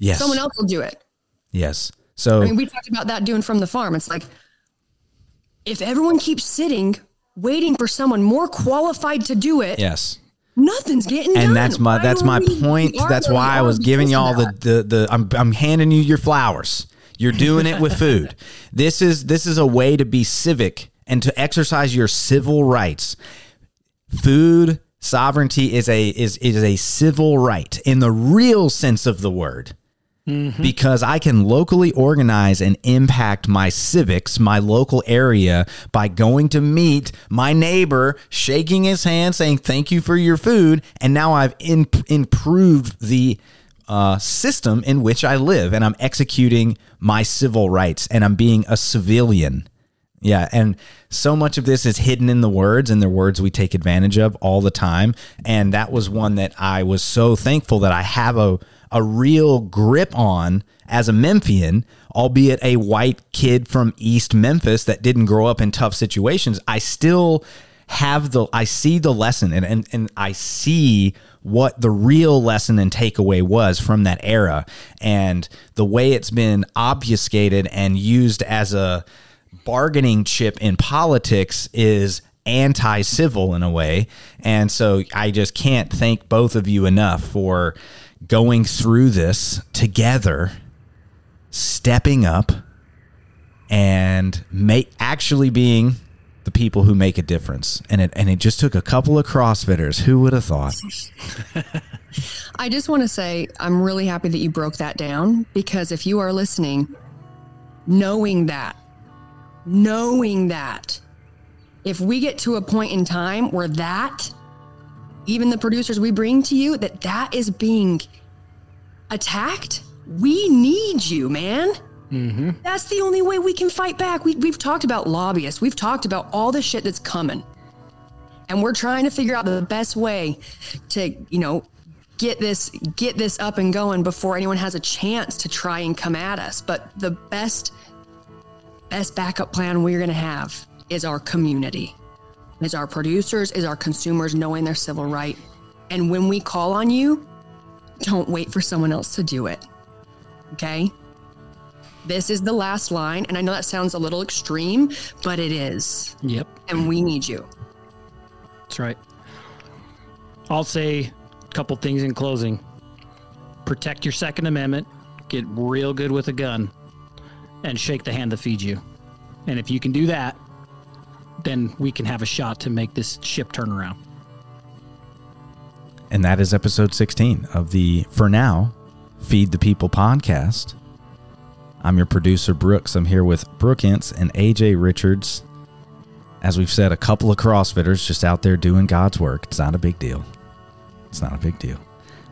S2: Yes.
S4: Someone else will do it.
S2: Yes. So
S4: I mean, we talked about that doing from the farm. It's like if everyone keeps sitting waiting for someone more qualified to do it.
S2: Yes.
S4: Nothing's getting
S2: and
S4: done.
S2: that's my that's my point. That's why I was giving y'all the, the the I'm I'm handing you your flowers. You're doing it with food. This is this is a way to be civic and to exercise your civil rights. Food sovereignty is a is is a civil right in the real sense of the word. Mm-hmm. Because I can locally organize and impact my civics, my local area, by going to meet my neighbor, shaking his hand, saying, Thank you for your food. And now I've in- improved the uh, system in which I live and I'm executing my civil rights and I'm being a civilian. Yeah. And so much of this is hidden in the words and the words we take advantage of all the time. And that was one that I was so thankful that I have a a real grip on as a Memphian, albeit a white kid from East Memphis that didn't grow up in tough situations. I still have the I see the lesson and and, and I see what the real lesson and takeaway was from that era and the way it's been obfuscated and used as a bargaining chip in politics is anti-civil in a way and so I just can't thank both of you enough for going through this together, stepping up, and make actually being the people who make a difference. And it and it just took a couple of CrossFitters. Who would have thought?
S4: I just want to say I'm really happy that you broke that down because if you are listening, knowing that, knowing that, if we get to a point in time where that even the producers we bring to you, that that is being attacked, we need you, man. Mm-hmm. That's the only way we can fight back. We, we've talked about lobbyists. We've talked about all the shit that's coming. And we're trying to figure out the best way to, you know, get this get this up and going before anyone has a chance to try and come at us. But the best best backup plan we're going to have is our community. Is our producers, is our consumers knowing their civil right. And when we call on you, don't wait for someone else to do it. Okay? This is the last line. And I know that sounds a little extreme, but it is.
S3: Yep.
S4: And we need you.
S3: That's right. I'll say a couple things in closing. Protect your Second Amendment, get real good with a gun, and shake the hand that feeds you. And if you can do that, then we can have a shot to make this ship turn around.
S2: And that is episode 16 of the, for now, Feed the People podcast. I'm your producer, Brooks. I'm here with Brooke Ence and AJ Richards. As we've said, a couple of CrossFitters just out there doing God's work. It's not a big deal. It's not a big deal.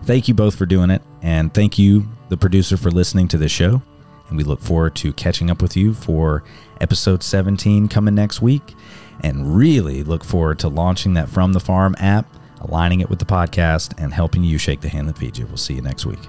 S2: Thank you both for doing it. And thank you, the producer, for listening to this show. And we look forward to catching up with you for episode 17 coming next week and really look forward to launching that From the Farm app, aligning it with the podcast, and helping you shake the hand that feeds you. We'll see you next week.